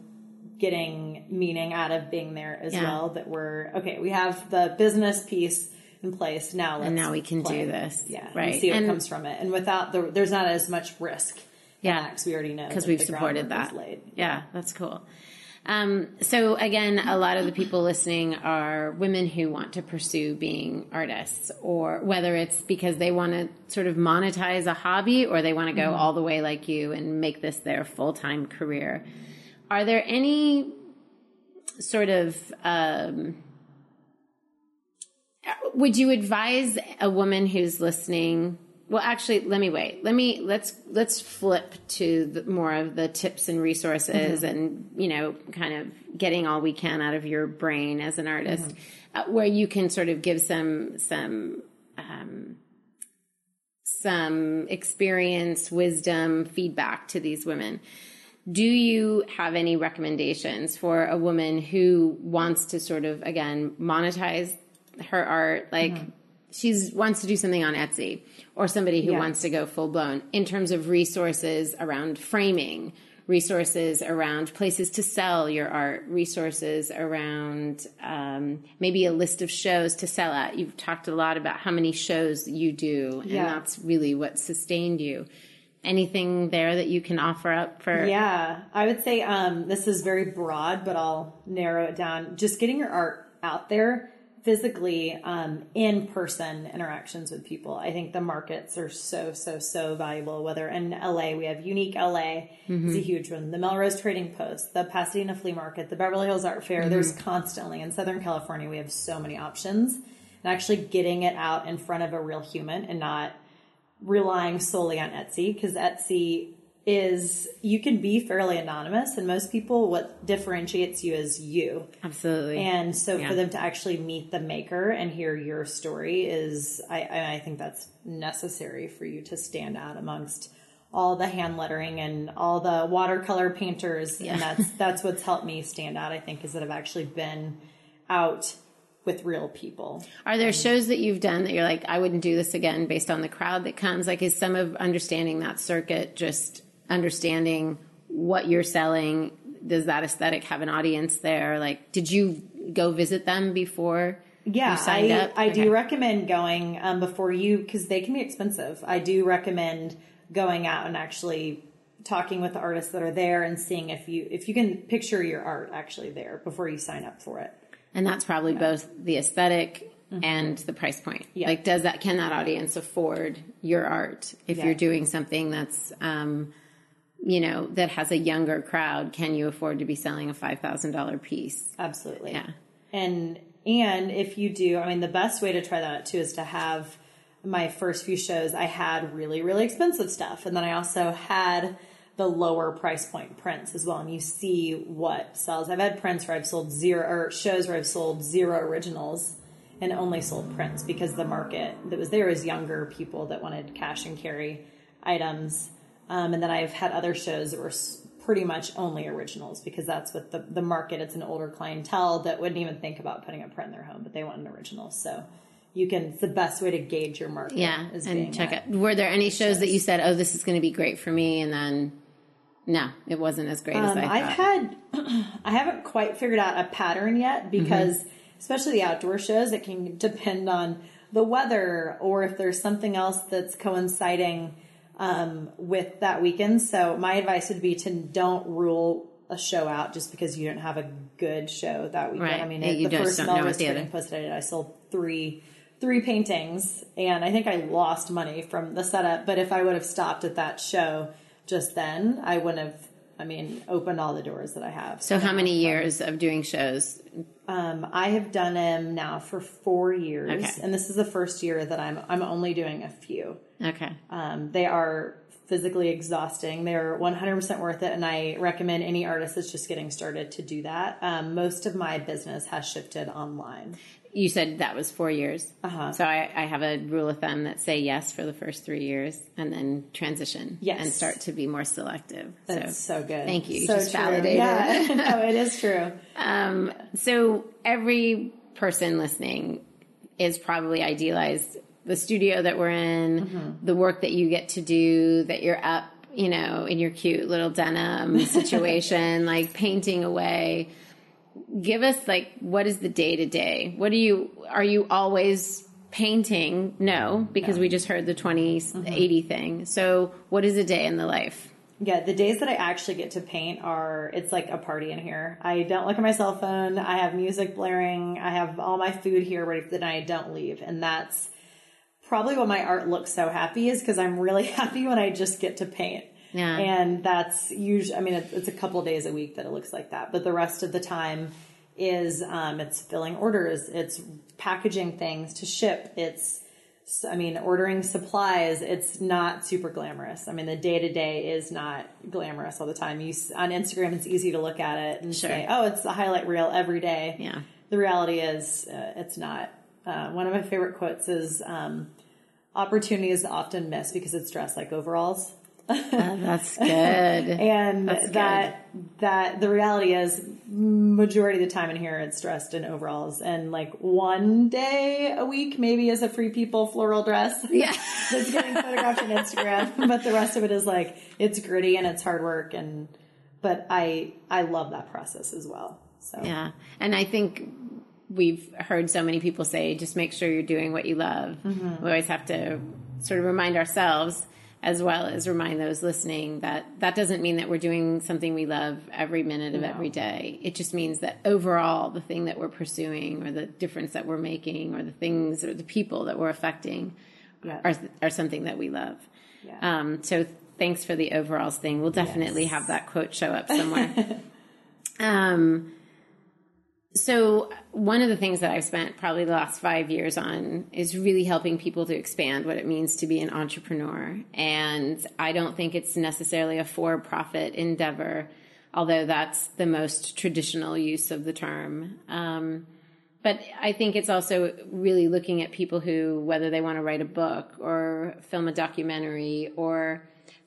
getting meaning out of being there as yeah. well. That we're okay. We have the business piece in place now. and now we can play. do this. Yeah, right. see what and, comes from it, and without the, there's not as much risk. Yeah, because we already know because we've supported that. Yeah, that's cool. Um, so again, a lot of the people listening are women who want to pursue being artists, or whether it's because they want to sort of monetize a hobby, or they want to go mm-hmm. all the way like you and make this their full time career. Are there any sort of um, would you advise a woman who's listening? Well, actually, let me wait. Let me let's let's flip to the, more of the tips and resources, mm-hmm. and you know, kind of getting all we can out of your brain as an artist, mm-hmm. uh, where you can sort of give some some um, some experience, wisdom, feedback to these women. Do you have any recommendations for a woman who wants to sort of again monetize her art like mm-hmm. she's wants to do something on Etsy or somebody who yeah. wants to go full blown in terms of resources around framing, resources around places to sell your art, resources around um, maybe a list of shows to sell at. You've talked a lot about how many shows you do, and yeah. that's really what sustained you anything there that you can offer up for yeah i would say um, this is very broad but i'll narrow it down just getting your art out there physically um, in person interactions with people i think the markets are so so so valuable whether in la we have unique la mm-hmm. is a huge one the melrose trading post the pasadena flea market the beverly hills art fair mm-hmm. there's constantly in southern california we have so many options and actually getting it out in front of a real human and not relying solely on Etsy because Etsy is you can be fairly anonymous and most people what differentiates you is you absolutely and so yeah. for them to actually meet the maker and hear your story is I, I think that's necessary for you to stand out amongst all the hand lettering and all the watercolor painters yeah. and that's that's what's helped me stand out i think is that i've actually been out with real people. Are there shows that you've done that you're like, I wouldn't do this again based on the crowd that comes? Like, is some of understanding that circuit just understanding what you're selling? Does that aesthetic have an audience there? Like, did you go visit them before? Yeah, I, up? I okay. do recommend going um, before you because they can be expensive. I do recommend going out and actually talking with the artists that are there and seeing if you if you can picture your art actually there before you sign up for it and that's probably yeah. both the aesthetic and the price point. Yeah. Like, does that can that audience afford your art if Yeah. you're doing something that's um, you know that has a younger crowd? Can you afford to be selling a five thousand dollar piece? Absolutely. Yeah. And and if you do, I mean, the best way to try that out too is to have my first few shows. I had really really expensive stuff, and then I also had the lower price point prints as well. And you see what sells. I've had prints where I've sold zero or shows where I've sold zero originals and only sold prints because the market that was there was younger people that wanted cash and carry items. Um, and then I've had other shows that were pretty much only originals because that's what the, the market, it's an older clientele that wouldn't even think about putting a print in their home, but they want an original. So you can, it's the best way to gauge your market. Yeah, is and check it. Were there any shows that you said, "Oh, this is going to be great for me," and then no, it wasn't as great as Um, I I've thought. had, I haven't quite figured out a pattern yet because, Mm-hmm. especially the outdoor shows, it can depend on the weather or if there's something else that's coinciding um, with that weekend. So my advice would be to don't rule a show out just because you didn't have a good show that weekend. Right. I mean, Yeah, you the first don't know what the other- Post I did, I sold three three paintings, and I think I lost money from the setup. But if I would have stopped at that show just then, I wouldn't have. I mean, opened all the doors that I have. so, how many years of doing shows? Um, I have done them now for four years, Okay. and this is the first year that I'm I'm only doing a few. Okay, Um, they are physically exhausting. They're 100% worth it, and I recommend any artist that's just getting started to do that. Um, most of my business has shifted online. You said that was four years. Uh-huh. So I, I have a rule of thumb that say yes for the first three years, and then transition Yes. and start to be more selective. That's so, so, good. thank you. You So just true. validated. Yeah, no, it is true. so every person listening is probably idealized the studio that we're in, Mm-hmm. the work that you get to do, that you're up, you know, in your cute little denim situation, like painting away. Give us like what is the day to day? What do you are you always painting? No, because we just heard the 20 Mm-hmm. 80 thing. So what is a day in the life? Yeah, the days that I actually get to paint are it's like a party in here. I don't look at my cell phone. I have music blaring. I have all my food here ready for the night. I don't leave, and that's probably what my art looks so happy is because I'm really happy when I just get to paint. Yeah. And that's usually, I mean, it's, it's a couple days a week that it looks like that, but the rest of the time is um, it's filling orders, it's packaging things to ship, it's I mean, ordering supplies, it's not super glamorous. I mean, the day to day is not glamorous all the time. You on Instagram, it's easy to look at it and Sure. say, "Oh, it's the highlight reel every day." Yeah. The reality is, uh, it's not. Uh, one of my favorite quotes is, um, "Opportunity is often missed because it's dressed like overalls." That's good. and That's good. that that the reality is majority of the time in here it's dressed in overalls and like one day a week maybe is a free people floral dress yeah. that's getting photographed on Instagram but the rest of it is like it's gritty and it's hard work and but I I love that process as well so Yeah. And I think we've heard so many people say, just make sure you're doing what you love. Mm-hmm. We always have to sort of remind ourselves as well as remind those listening that that doesn't mean that we're doing something we love every minute of every day. It just means that overall, the thing that we're pursuing or the difference that we're making or the things or the people that we're affecting Yeah. are, are something that we love. Yeah. Um, so thanks for the overalls thing. We'll definitely Yes. have that quote show up somewhere. um, so one of the things that I've spent probably the last five years on is really helping people to expand what it means to be an entrepreneur. And I don't think it's necessarily a for-profit endeavor, although that's the most traditional use of the term. Um, but I think it's also really looking at people who, whether they want to write a book or film a documentary or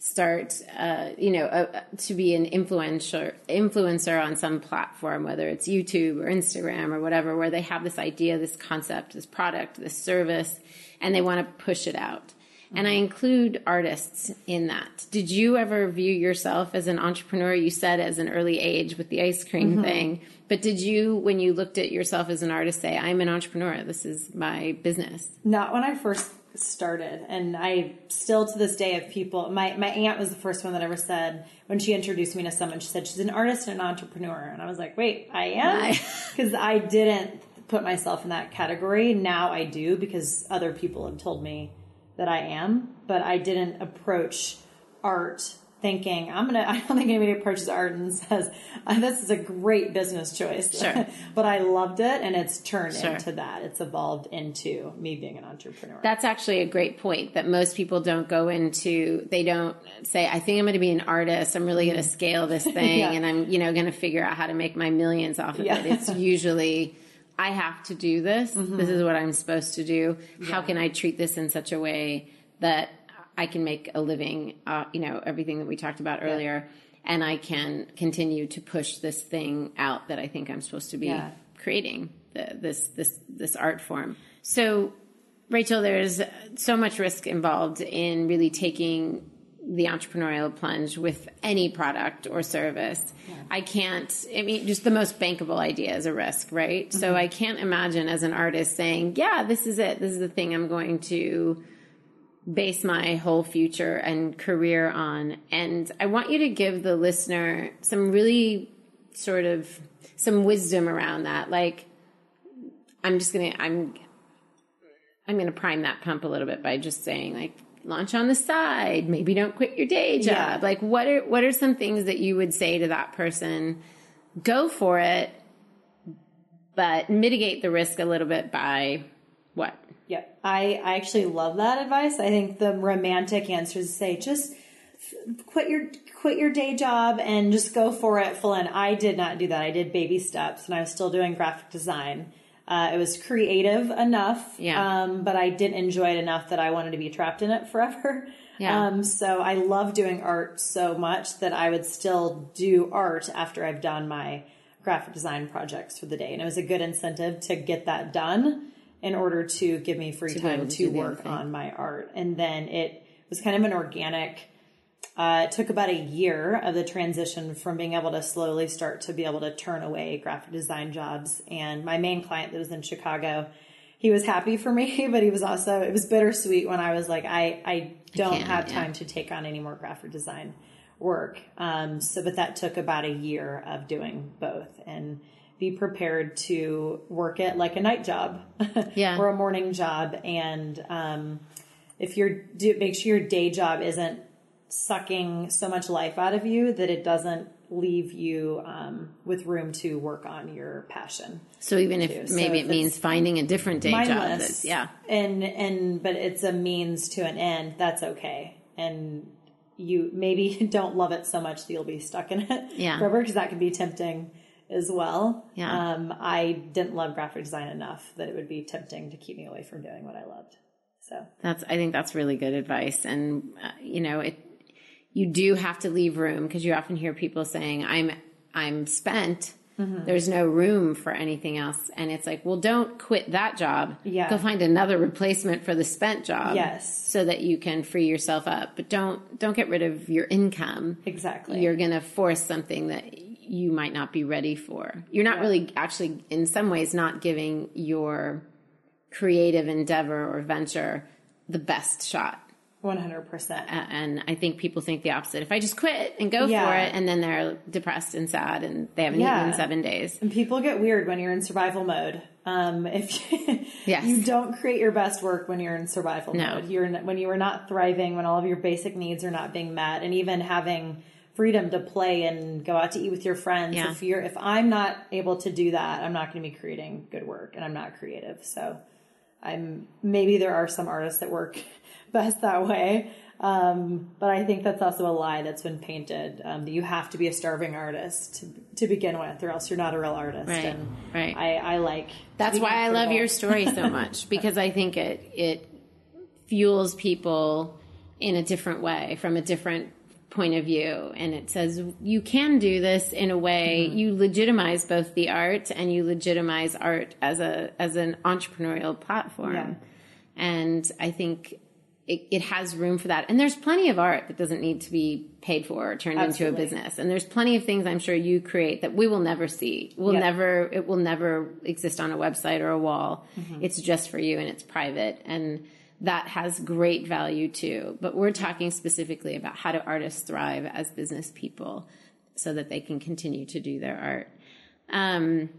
start, uh, you know, uh, to be an influencer influencer on some platform, whether it's YouTube or Instagram or whatever, where they have this idea, this concept, this product, this service, and they want to push it out. And I include artists in that. Did you ever view yourself as an entrepreneur? You said as an early age with the ice cream thing, but did you, when you looked at yourself as an artist, say, I'm an entrepreneur, this is my business? Not when I first started, and I still to this day have people. My my aunt was the first one that ever said when she introduced me to someone. She said she's an artist and an entrepreneur, and I was like, wait, I am, because I didn't put myself in that category. Now I do because other people have told me that I am, but I didn't approach art thinking I'm gonna. I don't think anybody approaches art and says this is a great business choice. Sure. but I loved it, and it's turned Sure. into that. It's evolved into me being an entrepreneur. That's actually a great point that most people don't go into. They don't say, I think I'm going to be an artist. I'm really going to mm-hmm. scale this thing Yeah. and I'm, you know, going to figure out how to make my millions off of Yeah. it. It's usually, I have to do this. This mm-hmm. is what I'm supposed to do. How can I treat this in such a way that I can make a living, uh, you know, everything that we talked about earlier. And I can continue to push this thing out that I think I'm supposed to be Yeah. creating the, this this this art form. So, Rachel, there's so much risk involved in really taking the entrepreneurial plunge with any product or service. I can't. I mean, just the most bankable idea is a risk, right? So I can't imagine as an artist saying, "Yeah, this is it. This is the thing I'm going to." Base my whole future and career on. And I want you to give the listener some really sort of some wisdom around that. Like, I'm just gonna I'm I'm gonna prime that pump a little bit by just saying like launch on the side. Maybe don't quit your day job. Yeah. Like, what are what are some things that you would say to that person? Go for it, but mitigate the risk a little bit by? Yep. I, I actually love that advice. I think the romantic answer is to say just quit your quit your day job and just go for it full in. I did not do that. I did baby steps and I was still doing graphic design. Uh, it was creative enough, Yeah. um, but I didn't enjoy it enough that I wanted to be trapped in it forever. Yeah. Um, so I love doing art so much that I would still do art after I've done my graphic design projects for the day. And it was a good incentive to get that done in order to give me free time to to, do the other work on my art. And then it was kind of an organic, uh, it took about a year of the transition from being able to slowly start to be able to turn away graphic design jobs. And my main client that was in Chicago, he was happy for me, but he was also, it was bittersweet when I was like, I, I don't can't, have yeah. time to take on any more graphic design work. Um, so, but that took about a year of doing both and be prepared to work it like a night job Yeah. or a morning job. And, um, if you're, do, make sure your day job isn't sucking so much life out of you that it doesn't leave you, um, with room to work on your passion So even if. So maybe if it means finding a different day job, yeah, And and but it's a means to an end. That's okay. And you maybe don't love it so much that you'll be stuck in it Yeah. forever because that can be tempting as well. Yeah. Um, I didn't love graphic design enough that it would be tempting to keep me away from doing what I loved. So that's I think that's really good advice. And uh, you know, it you do have to leave room because you often hear people saying, "I'm I'm spent." Mm-hmm. There's no room for anything else, and it's like, well, don't quit that job. Yeah. go find another replacement for the spent job. Yes. so that you can free yourself up. But don't don't get rid of your income. exactly. you're going to force something that you might not be ready for. You're not really actually, in some ways, not giving your creative endeavor or venture the best shot. one hundred percent. A- And I think people think the opposite. If I just quit and go Yeah. for it, and then they're depressed and sad and they haven't Yeah. eaten in seven days. And people get weird when you're in survival mode. Um, if Yes. you don't create your best work when you're in survival No. mode, you're when you are not thriving, when all of your basic needs are not being met, and even having freedom to play and go out to eat with your friends. Yeah. If you're if I'm not able to do that, I'm not going to be creating good work, and I'm not creative. So I'm maybe there are some artists that work best that way. Um, but I think that's also a lie that's been painted um, that you have to be a starving artist to, to begin with, or else you're not a real artist. Right, And right. I, I like. That's why I love your story so much because I think it it fuels people in a different way from a different point of view and it says you can do this in a way Mm-hmm. you legitimize both the art and you legitimize art as a as an entrepreneurial platform Yeah. and I think it, it has room for that. And there's plenty of art that doesn't need to be paid for or turned Absolutely. into a business. And there's plenty of things I'm sure you create that we will never see. We'll Yeah. never, it will never exist on a website or a wall. Mm-hmm. It's just for you and it's private. And that has great value too. But we're talking specifically about how do artists thrive as business people so that they can continue to do their art. Um,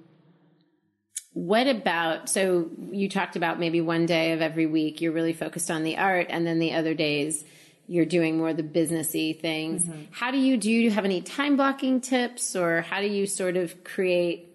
what about so you talked about maybe one day of every week you're really focused on the art and then the other days you're doing more the businessy things. Mm-hmm. How do you do you have any time blocking tips or how do you sort of create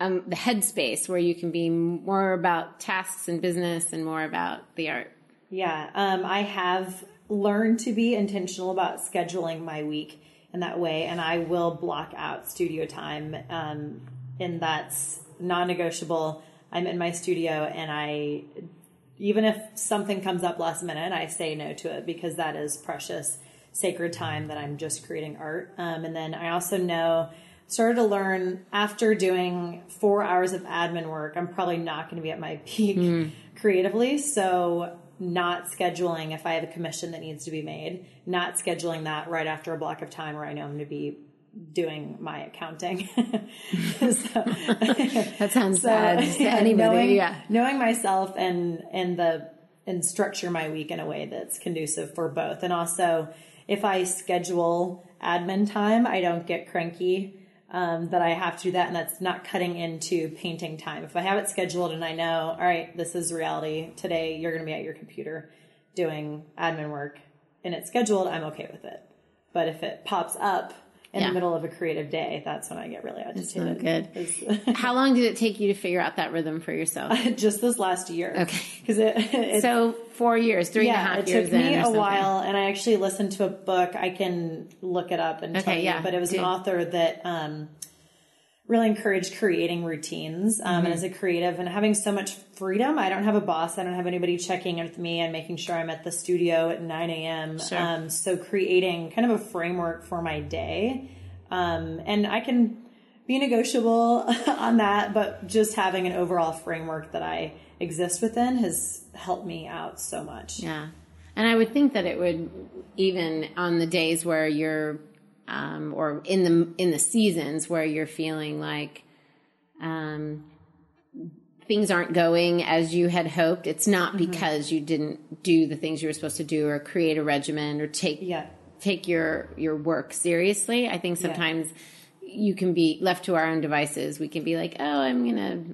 um, the headspace where you can be more about tasks and business and more about the art? Yeah, um, I have learned to be intentional about scheduling my week in that way, and I will block out studio time, um, and that's non-negotiable. I'm in my studio, and I, even if something comes up last minute, I say no to it because that is precious, sacred time that I'm just creating art. Um, and then I also know started to learn after doing four hours of admin work, I'm probably not going to be at my peak mm. creatively. So not scheduling if I have a commission that needs to be made, not scheduling that right after a block of time where I know I'm going to be doing my accounting. so, that sounds so, bad to yeah, anybody. Knowing, yeah. knowing myself and and the and structure my week in a way that's conducive for both. And also, if I schedule admin time, I don't get cranky um, that I have to do that, and that's not cutting into painting time. If I have it scheduled and I know, all right, this is reality today, you're going to be at your computer doing admin work, and it's scheduled, I'm okay with it. But if it pops up in yeah. the middle of a creative day, that's when I get really agitated. good. How long did it take you to figure out that rhythm for yourself? Just this last year. Okay. Because it, it, so four years, three yeah, and a half years. It took me a while, and I actually listened to a book. I can look it up and okay, tell you, yeah, but it was an author that um, really encourage creating routines. Um, mm-hmm. And as a creative and having so much freedom, I don't have a boss. I don't have anybody checking in with me and making sure I'm at the studio at 9 a.m. Sure. Um, so creating kind of a framework for my day. Um, and I can be negotiable on that, but just having an overall framework that I exist within has helped me out so much. Yeah. And I would think that it would even on the days where you're um, or in the in the seasons where you're feeling like um, things aren't going as you had hoped, it's not mm-hmm. because you didn't do the things you were supposed to do or create a regimen or take yeah. take your your work seriously. I think sometimes yeah. you can be left to our own devices. We can be like, oh, I'm gonna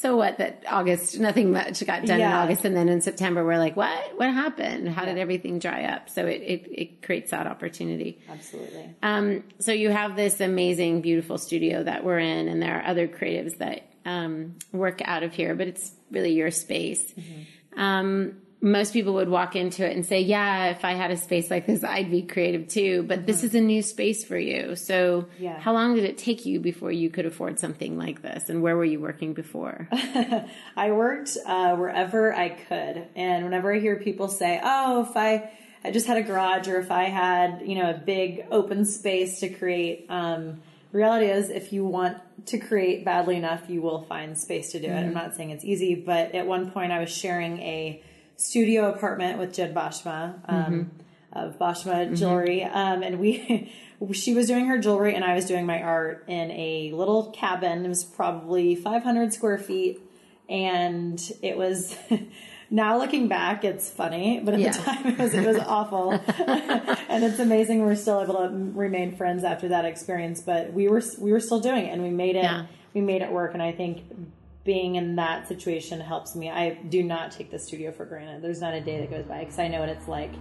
so what that August, nothing much got done yeah. in August. And then in September, we're like, what, what happened? How yeah. did everything dry up? So it, it, it creates that opportunity. Absolutely. Um, so you have this amazing, beautiful studio that we're in, and there are other creatives that, um, work out of here, but it's really your space. Mm-hmm. Um, most people would walk into it and say, Yeah, if I had a space like this, I'd be creative too. But mm-hmm. this is a new space for you. So, yeah. how long did it take you before you could afford something like this? And where were you working before? I worked uh, wherever I could. And whenever I hear people say, Oh, if I, I just had a garage or if I had, you know, a big open space to create, um, reality is if you want to create badly enough, you will find space to do it. Mm-hmm. I'm not saying it's easy, but at one point I was sharing a studio apartment with Jen Bashma um, mm-hmm. of Bashma mm-hmm. Jewelry, um, and we. she was doing her jewelry and I was doing my art in a little cabin. It was probably 500 square feet, and it was. now looking back, it's funny, but at yeah. the time it was it was awful, and it's amazing we're still able to remain friends after that experience. But we were we were still doing it, and we made it yeah. we made it work. And I think being in that situation helps me. I do not take the studio for granted. There's not a day that goes by because I know what it's like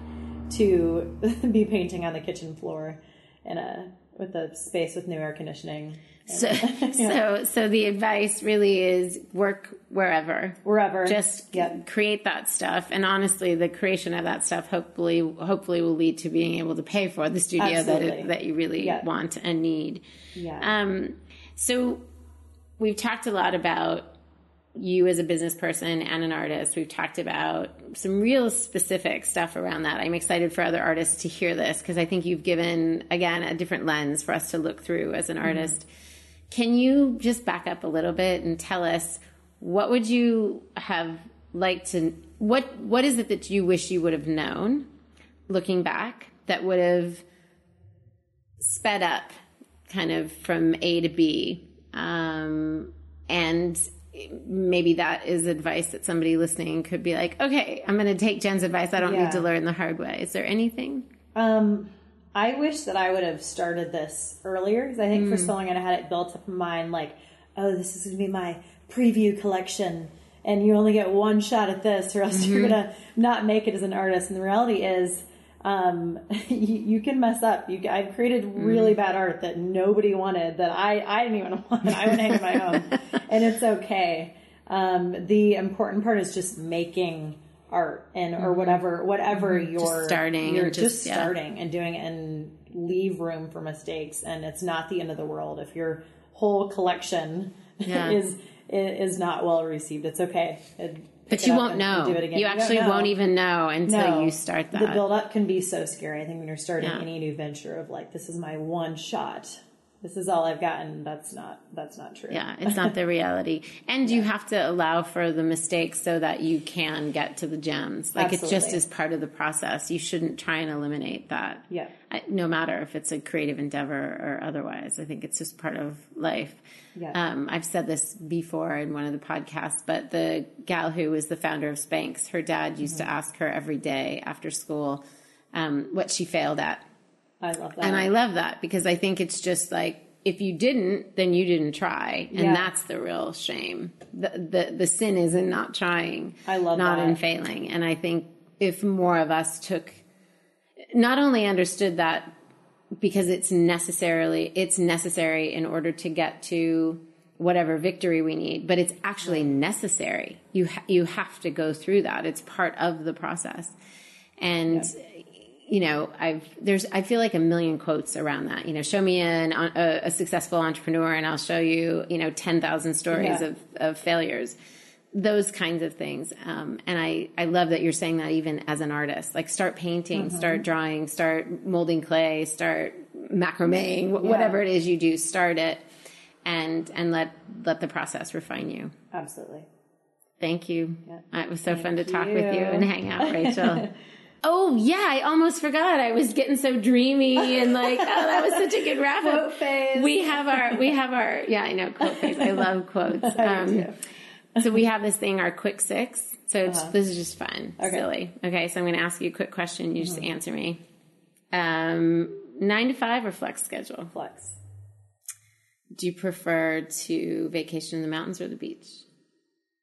to be painting on the kitchen floor in a with a space with new air conditioning. So, yeah. so, so the advice really is work wherever, wherever. Just yep. create that stuff, and honestly, the creation of that stuff hopefully, hopefully, will lead to being able to pay for the studio that it, that you really yep. want and need. Yeah. Um. So, we've talked a lot about you as a business person and an artist. We've talked about some real specific stuff around that. I'm excited for other artists to hear this because I think you've given, again, a different lens for us to look through as an mm-hmm. artist. Mm-hmm. Can you just back up a little bit and tell us what would you have liked to, what, what is it that you wish you would have known looking back that would have sped up kind of from A to B? Um, and maybe that is advice that somebody listening could be like, okay, I'm going to take Jen's advice. I don't yeah. need to learn the hard way. Is there anything? Um, I wish that I would have started this earlier because I think mm. for so long I had it built up in mind like, oh, this is going to be my preview collection. And you only get one shot at this, or else Mm-hmm. you're gonna not make it as an artist. And the reality is, um, you, you can mess up. You, I've created really Mm-hmm. bad art that nobody wanted, that I, I didn't even want. I would hang in my home, and it's okay. Um, the important part is just making art and or whatever whatever you're starting You're just, just- yeah. starting and doing it, and leave room for mistakes. And it's not the end of the world if your whole collection Yeah. is is not well received. It's okay. It- But you won't know. Do it again. You actually know. won't even know until No. you start that. The build up can be so scary. I think when you're starting Yeah. any new venture of like, this is my one shot. This is all I've gotten. That's not. That's not true. yeah, it's not the reality. And you have to allow for the mistakes so that you can get to the gems. Like it just is part of the process. You shouldn't try and eliminate that. Yeah. I, no matter if it's a creative endeavor or otherwise. I think it's just part of life. Yeah. Um, I've said this before in one of the podcasts, but the gal who was the founder of Spanx, her dad used Mm-hmm. to ask her every day after school um, what she failed at. I love that. And I love that because I think it's just like if you didn't, then you didn't try, and Yeah. that's the real shame. The, the the sin is in not trying. I love not that. in failing. And I think if more of us took, not only understood that because it's necessarily it's necessary in order to get to whatever victory we need, but it's actually necessary. You ha- you have to go through that. It's part of the process, and you know, I've there's I feel like a million quotes around that. You know, show me an, a, a successful entrepreneur, and I'll show you you know ten thousand stories Yeah. of of failures. Those kinds of things, um, and I I love that you're saying that even as an artist, like start painting, start drawing, start molding clay, start macrameing, wh- whatever it is you do, start it, and and let let the process refine you. Absolutely. Thank you. It was so fun to talk with you. you and hang out, Rachel. oh yeah, I almost forgot. I was getting so dreamy and like, oh, that was such a good wrap up. Quote phase. We have our, we have our, yeah, I know quote phase. I love quotes. Um, so we have this thing, our quick six. So it's, this is just fun, Okay. silly. Okay, so I'm going to ask you a quick question. You just answer me. Um, nine to five or flex schedule? Flex. Do you prefer to vacation in the mountains or the beach?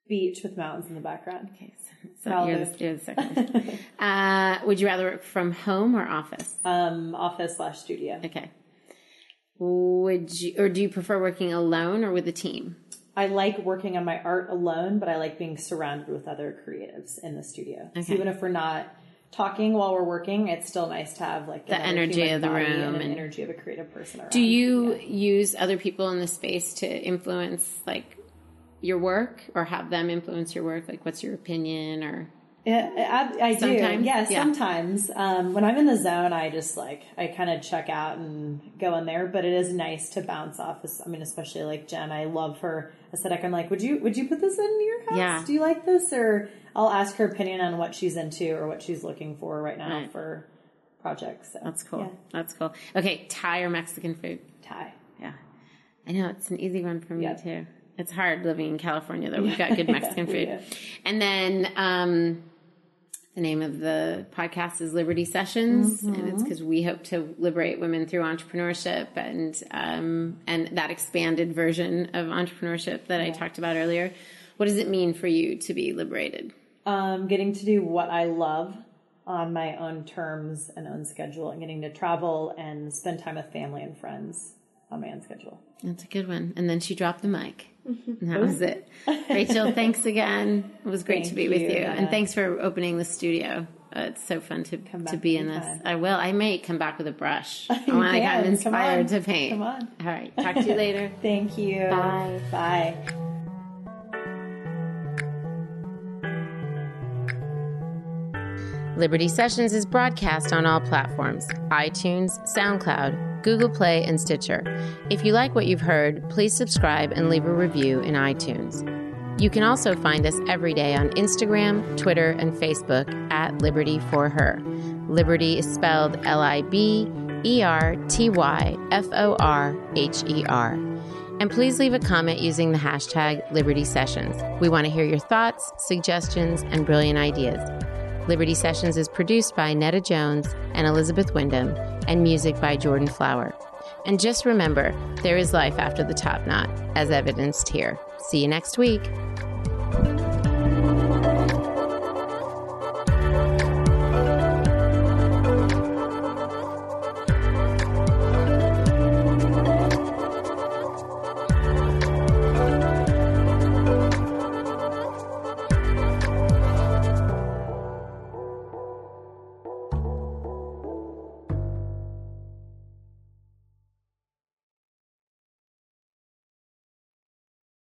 Beach with mountains in the background. Okay, so, you're, the, you're the second. uh, would you rather work from home or office? Um, office slash studio. Okay. Would you, or do you prefer working alone or with a team? I like working on my art alone, but I like being surrounded with other creatives in the studio. So even if we're not talking while we're working, it's still nice to have like The energy of the room and an and- energy of a creative person around. Do you use other people in the space to influence like your work or have them influence your work? Like, what's your opinion or? Yeah, I, I do. Yeah, Yeah. sometimes. Um, when I'm in the zone, I just like I kind of check out and go in there. But it is nice to bounce off. I mean, especially like Jen. I love her aesthetic. I'm like, would you would you put this in your house? Yeah. Do you like this? Or I'll ask her opinion on what she's into or what she's looking for right now Right. for projects. So, That's cool. Yeah. That's cool. Okay, Thai or Mexican food? Thai. Yeah, I know it's an easy one for me Yeah. too. It's hard living in California though. We've got good Mexican we food. do. And then um, the name of the podcast is Liberty Sessions, and it's because we hope to liberate women through entrepreneurship and um, and that expanded version of entrepreneurship that I talked about earlier. What does it mean for you to be liberated? Um, getting to do what I love on my own terms and own schedule, and getting to travel and spend time with family and friends on my own schedule. That's a good one. And then she dropped the mic. And that was it. Rachel, thanks again. It was great to Thank be with you, you. And thanks for opening the studio. Uh, it's so fun to, to be in this. anytime. I will. I may come back with a brush. I You want to get inspired to paint. Come on. All right. Talk to you later. Thank you. Bye. Bye. Liberty Sessions is broadcast on all platforms iTunes, SoundCloud, Google Play, and Stitcher. If you like what you've heard, please subscribe and leave a review in iTunes. You can also find us every day on Instagram, Twitter, and Facebook at Liberty for Her. Liberty is spelled L I B E R T Y F O R H E R. And please leave a comment using the hashtag Liberty Sessions. We want to hear your thoughts, suggestions, and brilliant ideas. Liberty Sessions is produced by Netta Jones and Elizabeth Wyndham, and music by Jordan Flower. And just remember, there is life after the top knot, as evidenced here. See you next week.